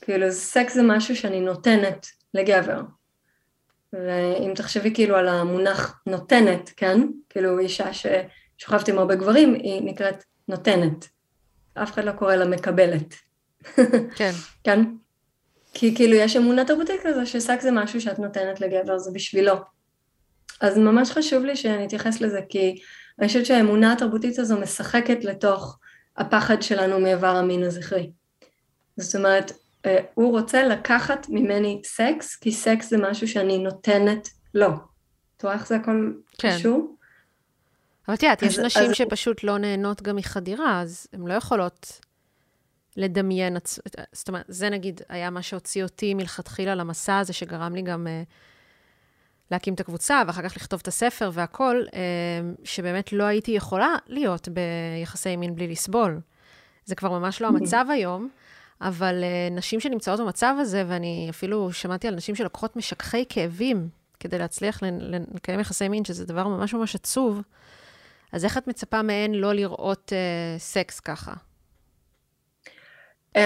כאילו סקס זה משהו שאני נותנת לגבר. ואם תחשבי כאילו על המונח נותנת, כן? כאילו אישה ששוכבת עם הרבה גברים, היא נקראת נותנת. אף אחד לא קורא לה מקבלת. כן. [LAUGHS] כן? כי כאילו יש אמונה תרבותית כזו ששק זה משהו שאת נותנת לגבר, זה בשבילו. אז ממש חשוב לי שאני אתייחס לזה, כי אני חושבת שהאמונה התרבותית הזו משחקת לתוך הפחד שלנו מאיבר המין הזכרי. זאת אומרת, אה, הוא רוצה לקחת ממני סקס, כי סקס זה משהו שאני נותנת לו. את רואה איך זה הכל כן. קשור? אבל תראה, יש נשים אז... שפשוט לא נהנות גם מחדירה, אז הן לא יכולות לדמיין, זאת אומרת, זה נגיד היה מה שהוציא אותי מלכתחילה למסע הזה, שגרם לי גם uh, להקים את הקבוצה, ואחר כך לכתוב את הספר והכול, uh, שבאמת לא הייתי יכולה להיות ביחסי מין בלי לסבול. זה כבר ממש לא המצב היום. אבל uh, נשים שנמצאות במצב הזה, ואני אפילו שמעתי על נשים שלוקחות משככי כאבים כדי להצליח לקיים יחסי מין, שזה דבר ממש ממש עצוב, אז איך את מצפה מהן לא לראות uh, סקס ככה? Um,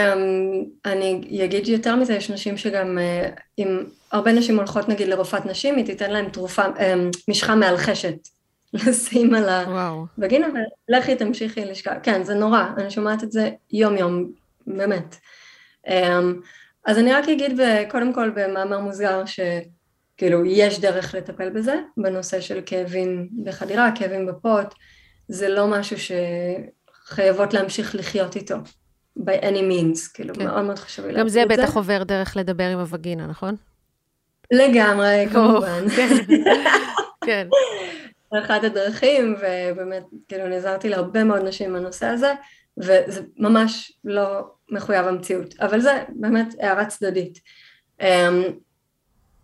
אני אגיד יותר מזה, יש נשים שגם, uh, אם הרבה נשים הולכות נגיד לרופאת נשים, היא תיתן להן תרופה, um, משחה מאלחשת, [LAUGHS] לשים על הבגינה, ולכי תמשיכי לשכה, כן, זה נורא, אני שומעת את זה יום יום, באמת. Um, אז אני רק אגיד קודם כל במאמר מוסגר, שכאילו יש דרך לטפל בזה, בנושא של כאבים בחדירה, כאבים בפוט, זה לא משהו שחייבות להמשיך לחיות איתו. by any means, כאילו, כן. מאוד מאוד חשוב לי להגיד את זה. גם זה בטח עובר דרך לדבר עם הווגינה, נכון? לגמרי, כמובן. כן. [LAUGHS] כן. אחת הדרכים, ובאמת, כאילו, נעזרתי להרבה מאוד נשים בנושא הזה, וזה ממש לא מחויב המציאות. אבל זה באמת הערה צדדית. אמ,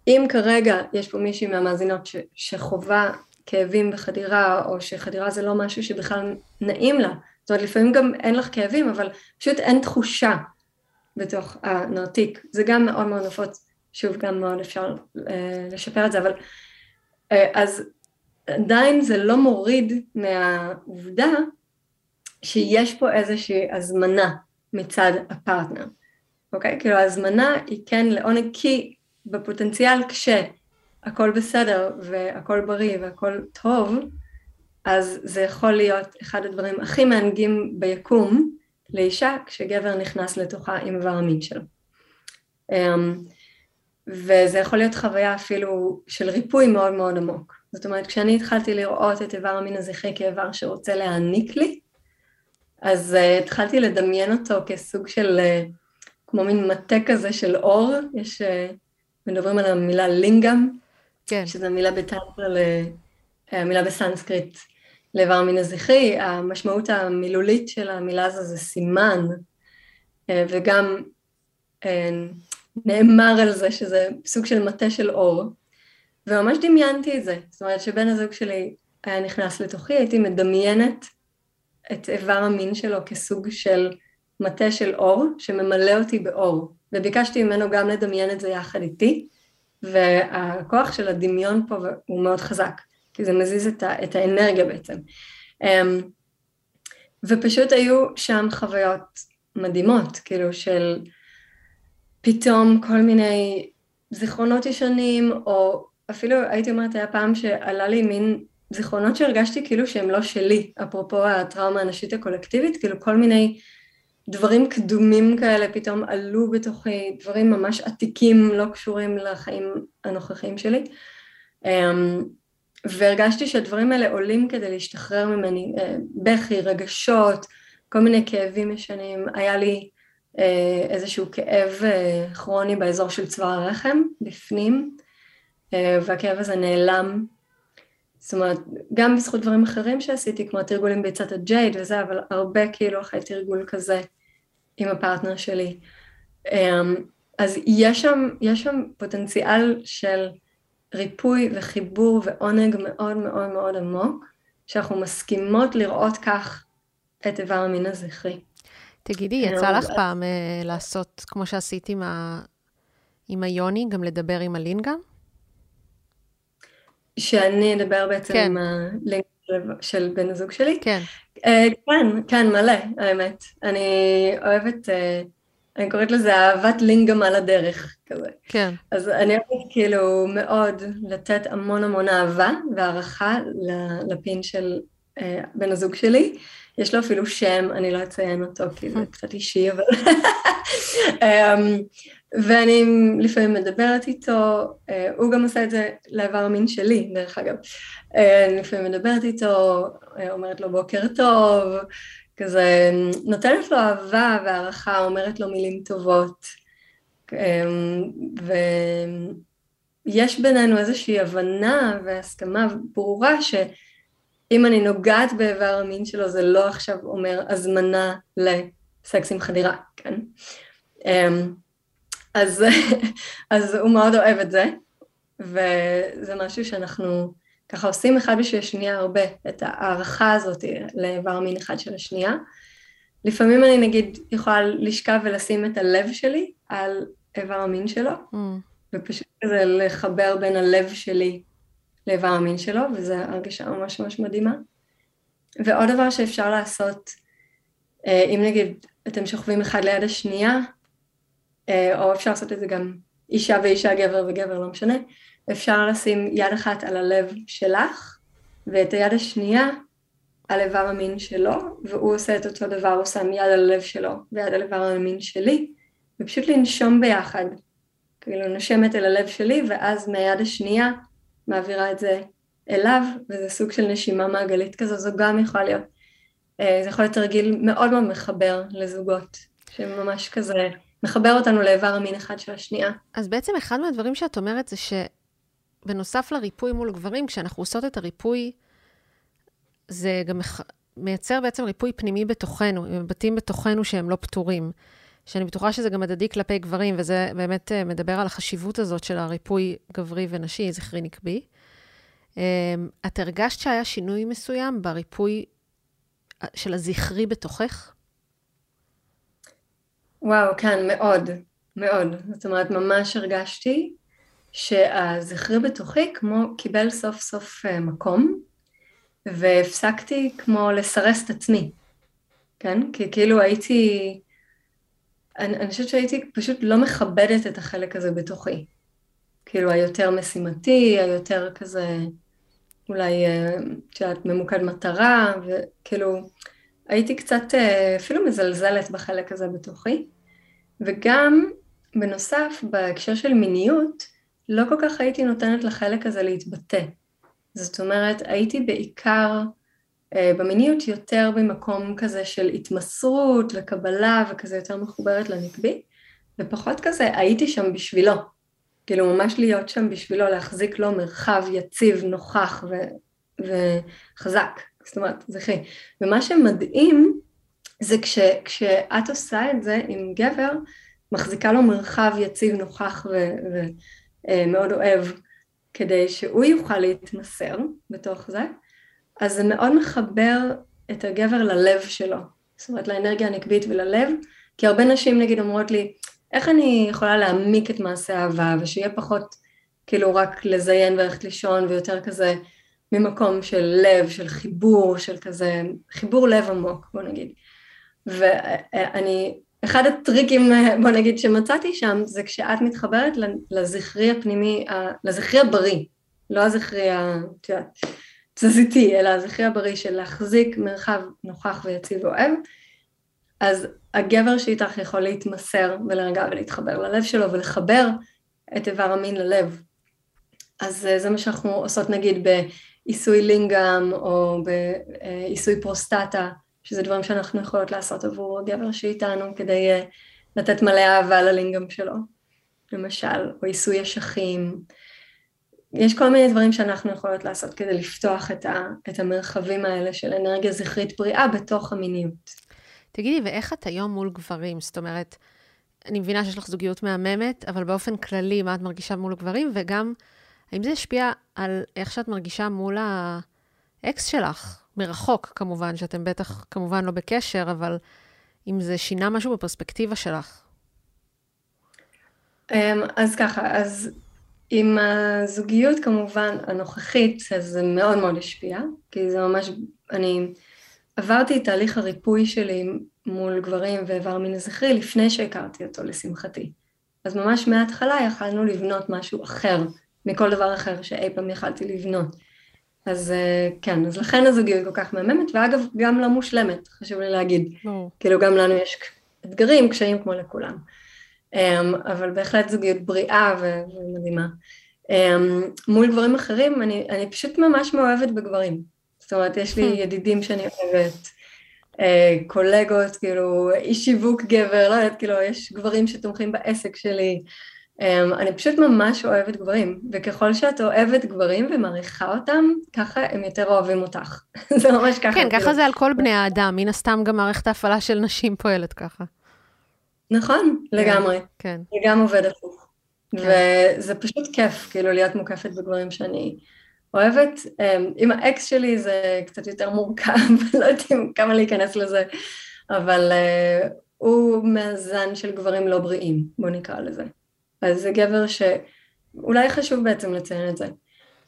אם כרגע יש פה מישהי מהמאזינות ש, שחווה כאבים בחדירה, או שחדירה זה לא משהו שבכלל נעים לה, זאת אומרת, לפעמים גם אין לך כאבים, אבל פשוט אין תחושה בתוך הנרתיק. זה גם מאוד מאוד נפוץ, שוב, גם מאוד אפשר אה, לשפר את זה, אבל אה, אז עדיין זה לא מוריד מהעובדה שיש פה איזושהי הזמנה מצד הפרטנר, אוקיי? כאילו ההזמנה היא כן לעונג, כי בפוטנציאל כשהכל בסדר והכל בריא והכל טוב, אז זה יכול להיות אחד הדברים הכי מענגים ביקום לאישה כשגבר נכנס לתוכה עם איבר המין שלו. אמ, וזה יכול להיות חוויה אפילו של ריפוי מאוד מאוד עמוק. זאת אומרת, כשאני התחלתי לראות את איבר המין הזכרי כאיבר שרוצה להעניק לי, אז uh, התחלתי לדמיין אותו כסוג של, uh, כמו מין מטה כזה של אור, יש, uh, מדברים על המילה לינגאם, כן. שזו מילה בטנטרה, המילה בסנסקריט לאיבר המין הזכרי, המשמעות המילולית של המילה הזו זה סימן, וגם נאמר על זה שזה סוג של מטה של אור, וממש דמיינתי את זה, זאת אומרת שבן הזוג שלי היה נכנס לתוכי, הייתי מדמיינת את איבר המין שלו כסוג של מטה של אור שממלא אותי באור, וביקשתי ממנו גם לדמיין את זה יחד איתי, והכוח של הדמיון פה הוא מאוד חזק, כי זה מזיז את, ה, את האנרגיה בעצם. אמ, ופשוט היו שם חוויות מדהימות, כאילו של פתאום כל מיני זיכרונות ישנים, או אפילו הייתי אומרת, היה פעם שעלה לי מין זיכרונות שהרגשתי כאילו שהם לא שלי, אפרופו הטראומה הנשית הקולקטיבית, כאילו כל מיני דברים קדומים כאלה פתאום עלו בתוכי, דברים ממש עתיקים, לא קשורים לחיים הנוכחיים שלי. אמ, והרגשתי שהדברים האלה עולים כדי להשתחרר ממני, אה, בכי, רגשות, כל מיני כאבים ישנים, היה לי איזשהו כאב אה, כרוני באזור של צוואר הרחם, בפנים, והכאב הזה נעלם זאת אומרת, גם בזכות דברים אחרים שעשיתי, כמו התרגולים ביצת הג'ייד וזה, אבל הרבה כאילו אחרי תרגול כזה עם הפרטנר שלי. אז יש שם, יש שם פוטנציאל של ריפוי וחיבור ועונג מאוד מאוד מאוד עמוק, שאנחנו מסכימות לראות כך את איבר המין הזכרי. תגידי, יצא לך פעם uh, לעשות, כמו שעשית עם, ה... עם היוני, גם לדבר עם הלינגה? שאני אדבר בעצם כן. עם הלינק של בן הזוג שלי? כן. Uh, כן, כן, מלא, האמת. אני אוהבת, uh, אני קוראת לזה אהבת לינגאם על הדרך, כזה. כן. אז אני אוהבת כאילו מאוד לתת המון המון אהבה והערכה לפין של uh, בן הזוג שלי. יש לו אפילו שם, אני לא אציין אותו כי זה קצת אישי, אבל... um, ואני לפעמים מדברת איתו, אה, הוא גם עושה את זה לאיבר המין שלי, דרך אגב. אה, אני לפעמים מדברת איתו, אה, אומרת לו בוקר טוב, כזה נותנת לו אהבה והערכה, אומרת לו מילים טובות. ויש בינינו איזושהי הבנה והסכמה ברורה שאם אני נוגעת באיבר המין שלו זה לא עכשיו אומר הזמנה לסקס עם חדירה, כן? אז, [LAUGHS] אז הוא מאוד אוהב את זה, וזה משהו שאנחנו ככה עושים אחד בשביל השנייה הרבה, את ההערכה הזאת לאיבר מין אחד של השנייה. לפעמים אני נגיד יכולה לשכב ולשים את הלב שלי על איבר המין שלו, mm. ופשוט כזה לחבר בין הלב שלי לאיבר המין שלו, וזו הרגשה ממש ממש מדהימה. ועוד דבר שאפשר לעשות, אה, אם נגיד אתם שוכבים אחד ליד השנייה, אה, או אפשר לעשות את זה גם אישה ואישה, גבר וגבר, לא משנה, אפשר לשים יד אחת על הלב שלך, ואת היד השנייה על איבר המין שלו, והוא עושה את אותו דבר, הוא שם יד על הלב שלו ויד על איבר המין שלי, ופשוט לנשום ביחד. כאילו נושמת אל הלב שלי, ואז מהיד השנייה מעבירה את זה אליו, וזה סוג של נשימה מעגלית כזו, זו גם יכולה להיות, אה, זה יכול להיות תרגיל מאוד מאוד מחבר לזוגות, שממש כזה מחבר אותנו לאיבר המין אחד של השנייה. אז בעצם אחד מהדברים שאת אומרת זה שבנוסף לריפוי מול גברים, כשאנחנו עושות את הריפוי, זה גם מייצר בעצם ריפוי פנימי בתוכנו, עם מבטים בתוכנו שהם לא פתורים. שאני בטוחה שזה גם הדדי כלפי גברים, וזה באמת אה, מדבר על החשיבות הזאת של הריפוי גברי ונשי, זכרי נקבי. אמ, את הרגשת שהיה שינוי מסוים בריפוי אה, של הזכרי בתוכך? וואו, כן, מאוד, מאוד. זאת אומרת, ממש הרגשתי שהזכרי בתוכי כמו קיבל סוף סוף אה, מקום, והפסקתי כמו לסרס את עצמי, כן? כי כאילו הייתי, אני, אני חושבת שהייתי פשוט לא מכבדת את החלק הזה בתוכי. כאילו היותר משימתי, היותר כזה, אולי, אה, את יודעת, ממוקד מטרה, וכאילו, הייתי קצת אה, אפילו מזלזלת בחלק הזה בתוכי. וגם, בנוסף, בהקשר של מיניות, לא כל כך הייתי נותנת לחלק הזה להתבטא. זאת אומרת, הייתי בעיקר במיניות יותר במקום כזה של התמסרות וקבלה וכזה יותר מחוברת לנקבי, ופחות כזה הייתי שם בשבילו. כאילו ממש להיות שם בשבילו, להחזיק לו מרחב יציב, נוכח ו, וחזק. זאת אומרת, זכרי. ומה שמדהים זה כש, כשאת עושה את זה עם גבר, מחזיקה לו מרחב יציב, נוכח ומאוד אה, אוהב, כדי שהוא יוכל להתמסר בתוך זה, אז זה מאוד מחבר את הגבר ללב שלו, זאת אומרת לאנרגיה הנקבית וללב, כי הרבה נשים נגיד אומרות לי, איך אני יכולה להעמיק את מעשה האהבה ושיהיה פחות כאילו רק לזיין וללכת לישון ויותר כזה ממקום של לב, של חיבור, של כזה חיבור לב עמוק בוא נגיד. ואני, אחד הטריקים בוא נגיד שמצאתי שם זה כשאת מתחברת לזכרי הפנימי, לזכרי הבריא, לא הזכרי, את יודעת, תזזיתי, אלא הזכרי הבריא של להחזיק מרחב נוכח ויציב ואוהב, אז הגבר שאיתך יכול להתמסר ולרגע ולהתחבר ללב שלו ולחבר את איבר המין ללב. אז אה, זה מה שאנחנו עושות נגיד בעיסוי לינגאם או בעיסוי פרוסטטה, שזה דברים שאנחנו יכולות לעשות עבור הגבר שאיתנו כדי אה, לתת מלא אהבה ללינגאם שלו, למשל, או עיסוי אשכים. יש כל מיני דברים שאנחנו יכולות לעשות כדי לפתוח את, ה, את המרחבים האלה של אנרגיה זכרית בריאה בתוך המיניות. תגידי, ואיך את היום מול גברים? זאת אומרת, אני מבינה שיש לך זוגיות מהממת, אבל באופן כללי, מה את מרגישה מול גברים? וגם, האם זה השפיע על איך שאת מרגישה מול האקס שלך? מרחוק, כמובן, שאתם בטח, כמובן, לא בקשר, אבל אם זה שינה משהו בפרספקטיבה שלך. אמ, אז ככה, אז עם הזוגיות כמובן הנוכחית, אז זה מאוד מאוד השפיע, כי זה ממש, אני עברתי את תהליך הריפוי שלי מול גברים ואיבר מין זכרי לפני שהכרתי אותו, לשמחתי. אז ממש מההתחלה יכלנו לבנות משהו אחר מכל דבר אחר שאי פעם יכלתי לבנות. אז כן, אז לכן הזוגיות כל כך מהממת, ואגב, גם לא מושלמת, חשוב לי להגיד. כאילו, גם לנו יש אתגרים, קשיים כמו לכולם. אמ, אבל בהחלט זוגיות בריאה ומדהימה. אמ, מול גברים אחרים, אני, אני פשוט ממש מאוהבת בגברים. זאת אומרת, יש לי hmm. ידידים שאני אוהבת, אה, קולגות, כאילו, איש שיווק גבר, לא יודעת, כאילו, יש גברים שתומכים בעסק שלי. אמ, אני פשוט ממש אוהבת גברים, וככל שאת אוהבת גברים ומעריכה אותם, ככה הם יותר אוהבים אותך. [LAUGHS] זה ממש ככה. כן, ככה כאילו. זה על כל בני האדם, מן הסתם גם מערכת ההפעלה של נשים פועלת ככה. נכון, כן, לגמרי. כן. אני גם עובד הפוך. כן. וזה פשוט כיף, כאילו, להיות מוקפת בגברים שאני אוהבת. אמ, עם האקס שלי זה קצת יותר מורכב, [LAUGHS] לא יודעת כמה להיכנס לזה, אבל uh, הוא מאזן של גברים לא בריאים, בוא נקרא לזה. אז זה גבר שאולי חשוב בעצם לציין את זה.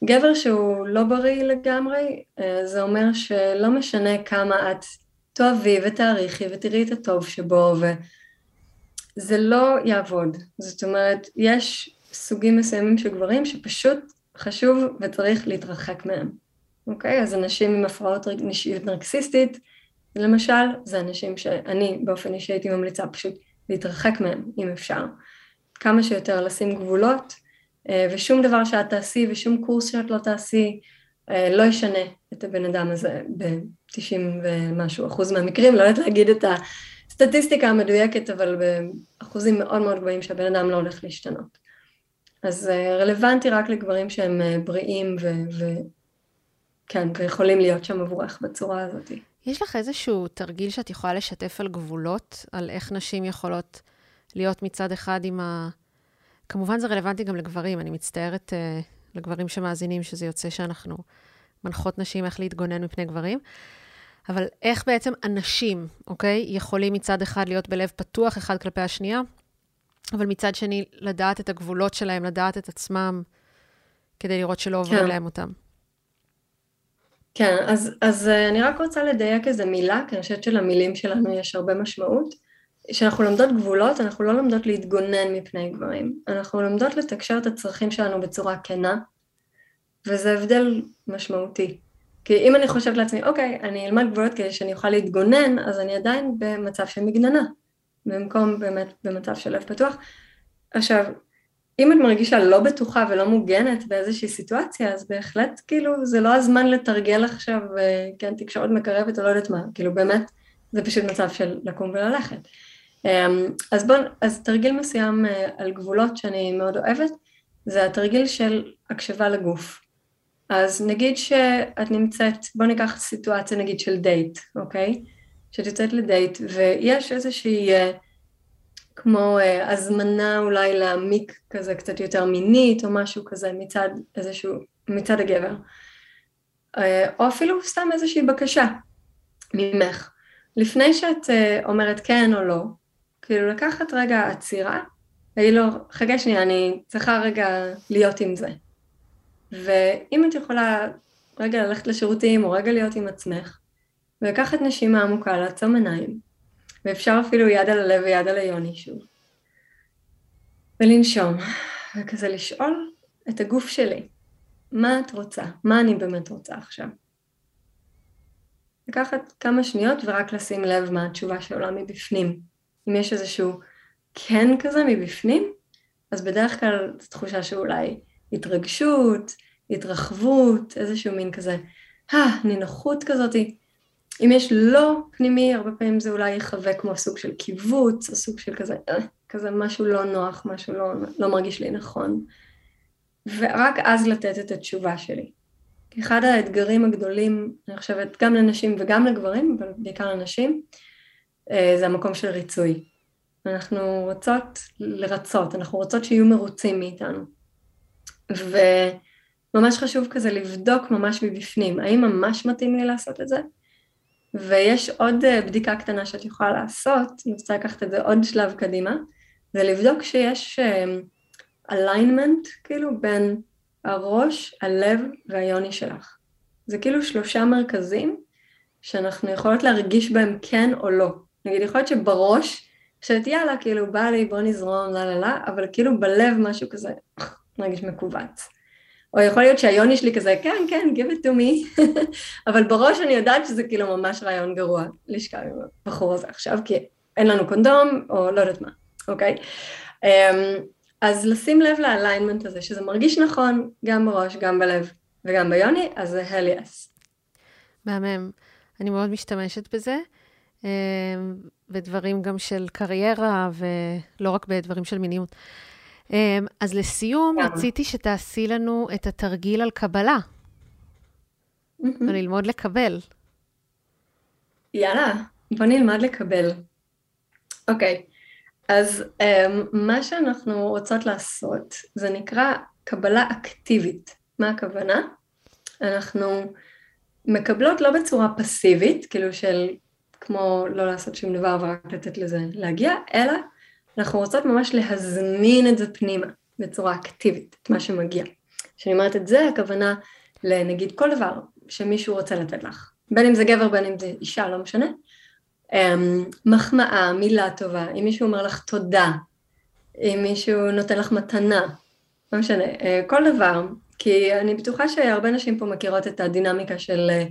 גבר שהוא לא בריא לגמרי, אה, זה אומר שלא משנה כמה את תאהבי ותעריכי ותראי את הטוב שבו, וזה לא יעבוד. זאת אומרת, יש סוגים מסוימים של גברים שפשוט חשוב וצריך להתרחק מהם, אוקיי? אז אנשים עם הפרעות נשיות נרקסיסטית, למשל, זה אנשים שאני באופן אישי הייתי ממליצה פשוט להתרחק מהם, אם אפשר. כמה שיותר לשים גבולות, אה, ושום דבר שאת תעשי ושום קורס שאת לא תעשי, אה, לא ישנה את הבן אדם הזה ב-90 ומשהו אחוז מהמקרים, לא יודעת להגיד את הסטטיסטיקה המדויקת, אבל באחוזים מאוד מאוד גבוהים שהבן אדם לא הולך להשתנות. אז אה, רלוונטי רק לגברים שהם בריאים ו... ו... כן, ויכולים להיות שם עבורך בצורה הזאת. יש לך איזשהו תרגיל שאת יכולה לשתף על גבולות, על איך נשים יכולות להיות מצד אחד עם ה... כמובן זה רלוונטי גם לגברים, אני מצטערת uh, לגברים שמאזינים, שזה יוצא שאנחנו מנחות נשים איך להתגונן מפני גברים, אבל איך בעצם אנשים, אוקיי, יכולים מצד אחד להיות בלב פתוח אחד כלפי השנייה, אבל מצד שני לדעת את הגבולות שלהם, לדעת את עצמם, כדי לראות שלא עוברים כן. להם אותם. כן, אז, אז אה, אני רק רוצה לדייק איזה מילה, כי אני חושבת שלמילים שלנו יש הרבה משמעות. כשאנחנו לומדות גבולות, אנחנו לא לומדות להתגונן מפני גברים, אנחנו לומדות לתקשר את הצרכים שלנו בצורה כנה, וזה הבדל משמעותי. כי אם אני חושבת לעצמי, אוקיי, אני אלמד גבולות כדי שאני אוכל להתגונן, אז אני עדיין במצב של מגננה, במקום באמת במצב של לב פתוח. עכשיו, אם את מרגישה לא בטוחה ולא מוגנת באיזושהי סיטואציה, אז בהחלט, כאילו, זה לא הזמן לתרגל עכשיו, אה, כן, תקשורת מקרבת או לא יודעת מה, כאילו, באמת, זה פשוט מצב של לקום וללכת. אמ, אז בואו, אז תרגיל מסוים אה, על גבולות שאני מאוד אוהבת, זה התרגיל של הקשבה לגוף. אז נגיד שאת נמצאת, בואו ניקח סיטואציה נגיד של דייט, אוקיי? שאת יוצאת לדייט ויש איזושהי אה, כמו אה, הזמנה אולי להעמיק כזה קצת יותר מינית או משהו כזה מצד איזשהו, מצד הגבר. או אפילו סתם איזושהי בקשה ממך. לפני שאת אומרת כן או לא, כאילו לקחת רגע עצירה, להגיד לו, חכה שנייה, אני צריכה רגע להיות עם זה. ואם את יכולה רגע ללכת לשירותים או רגע להיות עם עצמך, ולקחת נשימה עמוקה, לעצום עיניים, ואפשר אפילו יד על הלב ויד על היוני שוב. ולנשום, וכזה לשאול את הגוף שלי, מה את רוצה? מה אני באמת רוצה עכשיו? לקחת כמה שניות ורק לשים לב מה התשובה שעולה מבפנים. אם יש איזשהו כן כזה מבפנים, אז בדרך כלל זו תחושה שאולי התרגשות, התרחבות, איזשהו מין כזה, אה, נינוחות כזאתי. אם יש לא פנימי, הרבה פעמים זה אולי יחווה כמו סוג של קיבוץ, או סוג של כזה, אה, כזה משהו לא נוח, משהו לא, לא מרגיש לי נכון. ורק אז לתת את התשובה שלי. אחד האתגרים הגדולים, אני חושבת, גם לנשים וגם לגברים, אבל בעיקר לנשים, אה, זה המקום של ריצוי. אנחנו רוצות לרצות, אנחנו רוצות שיהיו מרוצים מאיתנו. וממש חשוב כזה לבדוק ממש מבפנים, האם ממש מתאים לי לעשות את זה? ויש עוד אה, בדיקה קטנה שאת יכולה לעשות, אני רוצה לקחת את זה עוד שלב קדימה, זה לבדוק שיש אה, כאילו בין הראש, הלב והיוני שלך. זה כאילו שלושה מרכזים שאנחנו יכולות להרגיש בהם כן או לא. נגיד, יכול להיות שבראש, חושבת יאללה, כאילו בא לי, בוא נזרום, לה לה לה, אבל כאילו בלב משהו כזה מרגיש מכווץ. או יכול להיות שהיוני שלי כזה, כן, כן, give it to me, [LAUGHS] אבל בראש אני יודעת שזה כאילו ממש רעיון גרוע לשכב עם הבחור הזה עכשיו, כי אין לנו קונדום, או לא יודעת מה, אוקיי? Um, אז לשים לב לאליינמנט הזה, שזה מרגיש נכון גם בראש, גם בלב וגם ביוני, אז זה hell yes. מהמם. אני מאוד משתמשת בזה. אמ, ודברים גם של קריירה, ולא רק בדברים של מיניות. אמ, אז לסיום, yeah. רציתי שתעשי לנו את התרגיל על קבלה. וללמוד לקבל. יאללה, בוא נלמד לקבל. אוקיי, okay. אז um, מה שאנחנו רוצות לעשות, זה נקרא קבלה אקטיבית. מה הכוונה? אנחנו מקבלות לא בצורה פסיבית, כאילו של כמו לא לעשות שום דבר ורק לתת לזה להגיע, אלא אנחנו רוצות ממש להזמין את זה פנימה בצורה אקטיבית, את מה שמגיע. כשאני אומרת את זה, הכוונה לנגיד כל דבר שמישהו רוצה לתת לך, בין אם זה גבר בין אם זה אישה, לא משנה, אמ, מחמאה, מילה טובה, אם מישהו אומר לך תודה, אם מישהו נותן לך מתנה, לא משנה, אה, כל דבר, כי אני בטוחה שהרבה נשים פה מכירות את הדינמיקה של אה,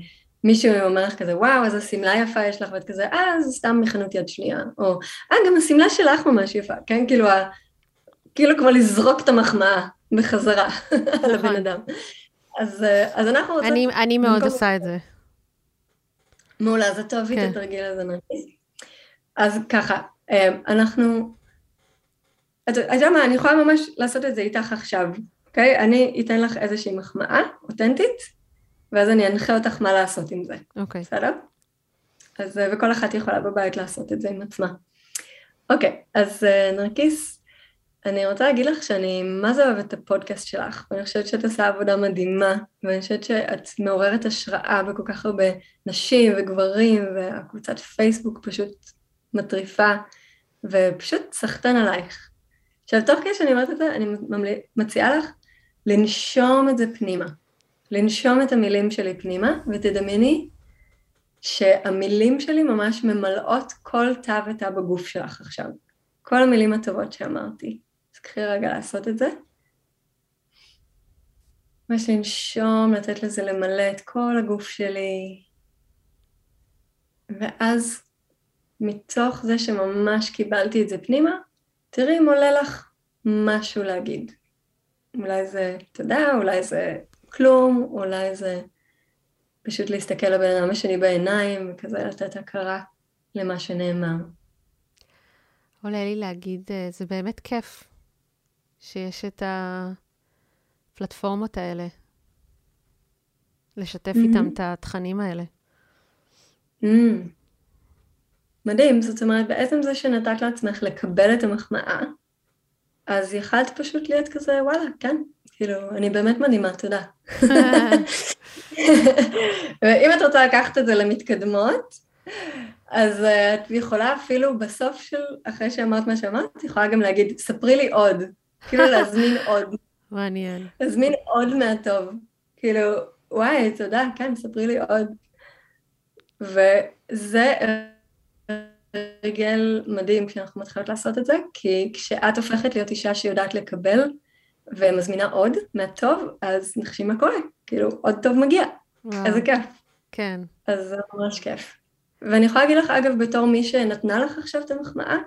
מישהו אומר לך כזה, וואו, איזה שמלה יפה יש לך, ואת כזה, אה, זה סתם מכנות יד שנייה, או, אה, גם השמלה שלך ממש יפה, כן, כאילו, ה... כאילו כבר לזרוק את המחמאה בחזרה [LAUGHS] על הבן נכון. אדם. אז, אה, אז אנחנו רוצות... אני, אני מאוד במקום... עושה את זה. מעולה, זה טוב, כן. את התרגיל הזה נרגיס. אז ככה, אנחנו... אתה יודע מה, אני יכולה ממש לעשות את זה איתך עכשיו, אוקיי? אני אתן לך איזושהי מחמאה אותנטית, ואז אני אנחה אותך מה לעשות עם זה. אוקיי. בסדר? אז, אה, וכל אחת יכולה בבית לעשות את זה עם עצמה. אוקיי, אז אה, נרקיס, אני רוצה להגיד לך שאני מה זה אוהבת את הפודקאסט שלך, ואני חושבת שאת עושה עבודה מדהימה, ואני חושבת שאת מעוררת השראה בכל כך הרבה נשים וגברים, והקבוצת פייסבוק פשוט מטריפה, ופשוט סחטן עלייך. עכשיו, תוך כדי שאני אומרת את זה, אני מציעה לך לנשום את זה פנימה. לנשום את המילים שלי פנימה, ותדמייני שהמילים שלי ממש ממלאות כל תא ותא בגוף שלך עכשיו. כל המילים הטובות שאמרתי. אז קחי רגע לעשות את זה. ממש לנשום, לתת לזה למלא את כל הגוף שלי. ואז מתוך זה שממש קיבלתי את זה פנימה, תראי אם עולה לך משהו להגיד. אולי זה תודה, אולי זה כלום, אולי זה פשוט להסתכל לבן אדם השני בעיניים וכזה לתת הכרה למה שנאמר. עולה לי להגיד, אה, זה באמת כיף שיש את הפלטפורמות האלה, לשתף mm-hmm. איתם את התכנים האלה. Mm. מדהים, זאת אומרת, בעצם זה שנתת לעצמך לקבל את המחמאה, אז יכלת פשוט להיות כזה, וואלה, כן, כאילו, אני באמת מדהימה, תודה. ואם [LAUGHS] את רוצה לקחת את זה למתקדמות, אז uh, את יכולה אפילו בסוף של, אחרי שאמרת מה שאמרת, את יכולה גם להגיד, ספרי לי עוד. כאילו [LAUGHS] להזמין עוד. מעניין. להזמין עוד מהטוב. כאילו, וואי, תודה, כן, ספרי לי עוד. וזה רגל מדהים כשאנחנו מתחילות לעשות את זה, כי כשאת הופכת להיות אישה שיודעת לקבל ומזמינה עוד מהטוב, אז נחשי מה קורה, כאילו עוד טוב מגיע, וואו. איזה כיף. כן. אז זה ממש כיף. ואני יכולה להגיד לך, אגב, בתור מי שנתנה לך עכשיו את המחמאה,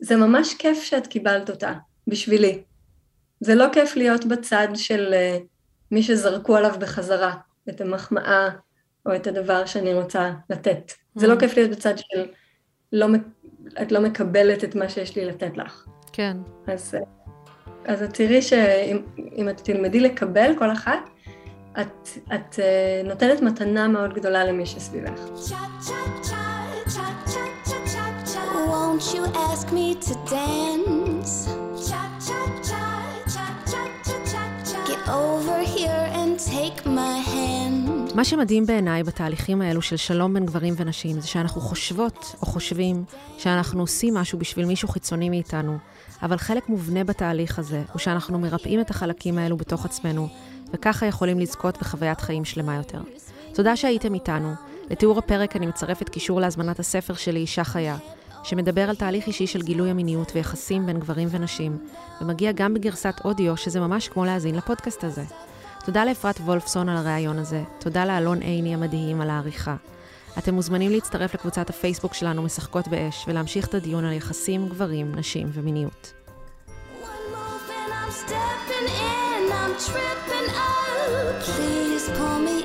זה ממש כיף שאת קיבלת אותה, בשבילי. זה לא כיף להיות בצד של uh, מי שזרקו עליו בחזרה את המחמאה או את הדבר שאני רוצה לתת. Mm. זה לא mm. כיף להיות בצד של לא, את לא מקבלת את מה שיש לי לתת לך. כן. אז, אז את תראי שאם את תלמדי לקבל כל אחת, את, את uh, נותנת מתנה מאוד גדולה למי שסביבך. Won't you ask me to dance? Get over here and take my hand. מה שמדהים בעיניי בתהליכים האלו של שלום בין גברים ונשים, זה שאנחנו חושבות או חושבים שאנחנו עושים משהו בשביל מישהו חיצוני מאיתנו, אבל חלק מובנה בתהליך הזה הוא שאנחנו מרפאים את החלקים האלו בתוך עצמנו, וככה יכולים לזכות בחוויית חיים שלמה יותר. תודה שהייתם איתנו. לתיאור הפרק אני מצרפת קישור להזמנת הספר שלי, אישה חיה, שמדבר על תהליך אישי של גילוי המיניות ויחסים בין גברים ונשים, ומגיע גם בגרסת אודיו, שזה ממש כמו להאזין לפודקאסט הזה. תודה לאפרת וולפסון על הריאיון הזה, תודה לאלון עיני המדהים על העריכה. אתם מוזמנים להצטרף לקבוצת הפייסבוק שלנו משחקות באש ולהמשיך את הדיון על יחסים, גברים, נשים ומיניות. Please pull in, you and me.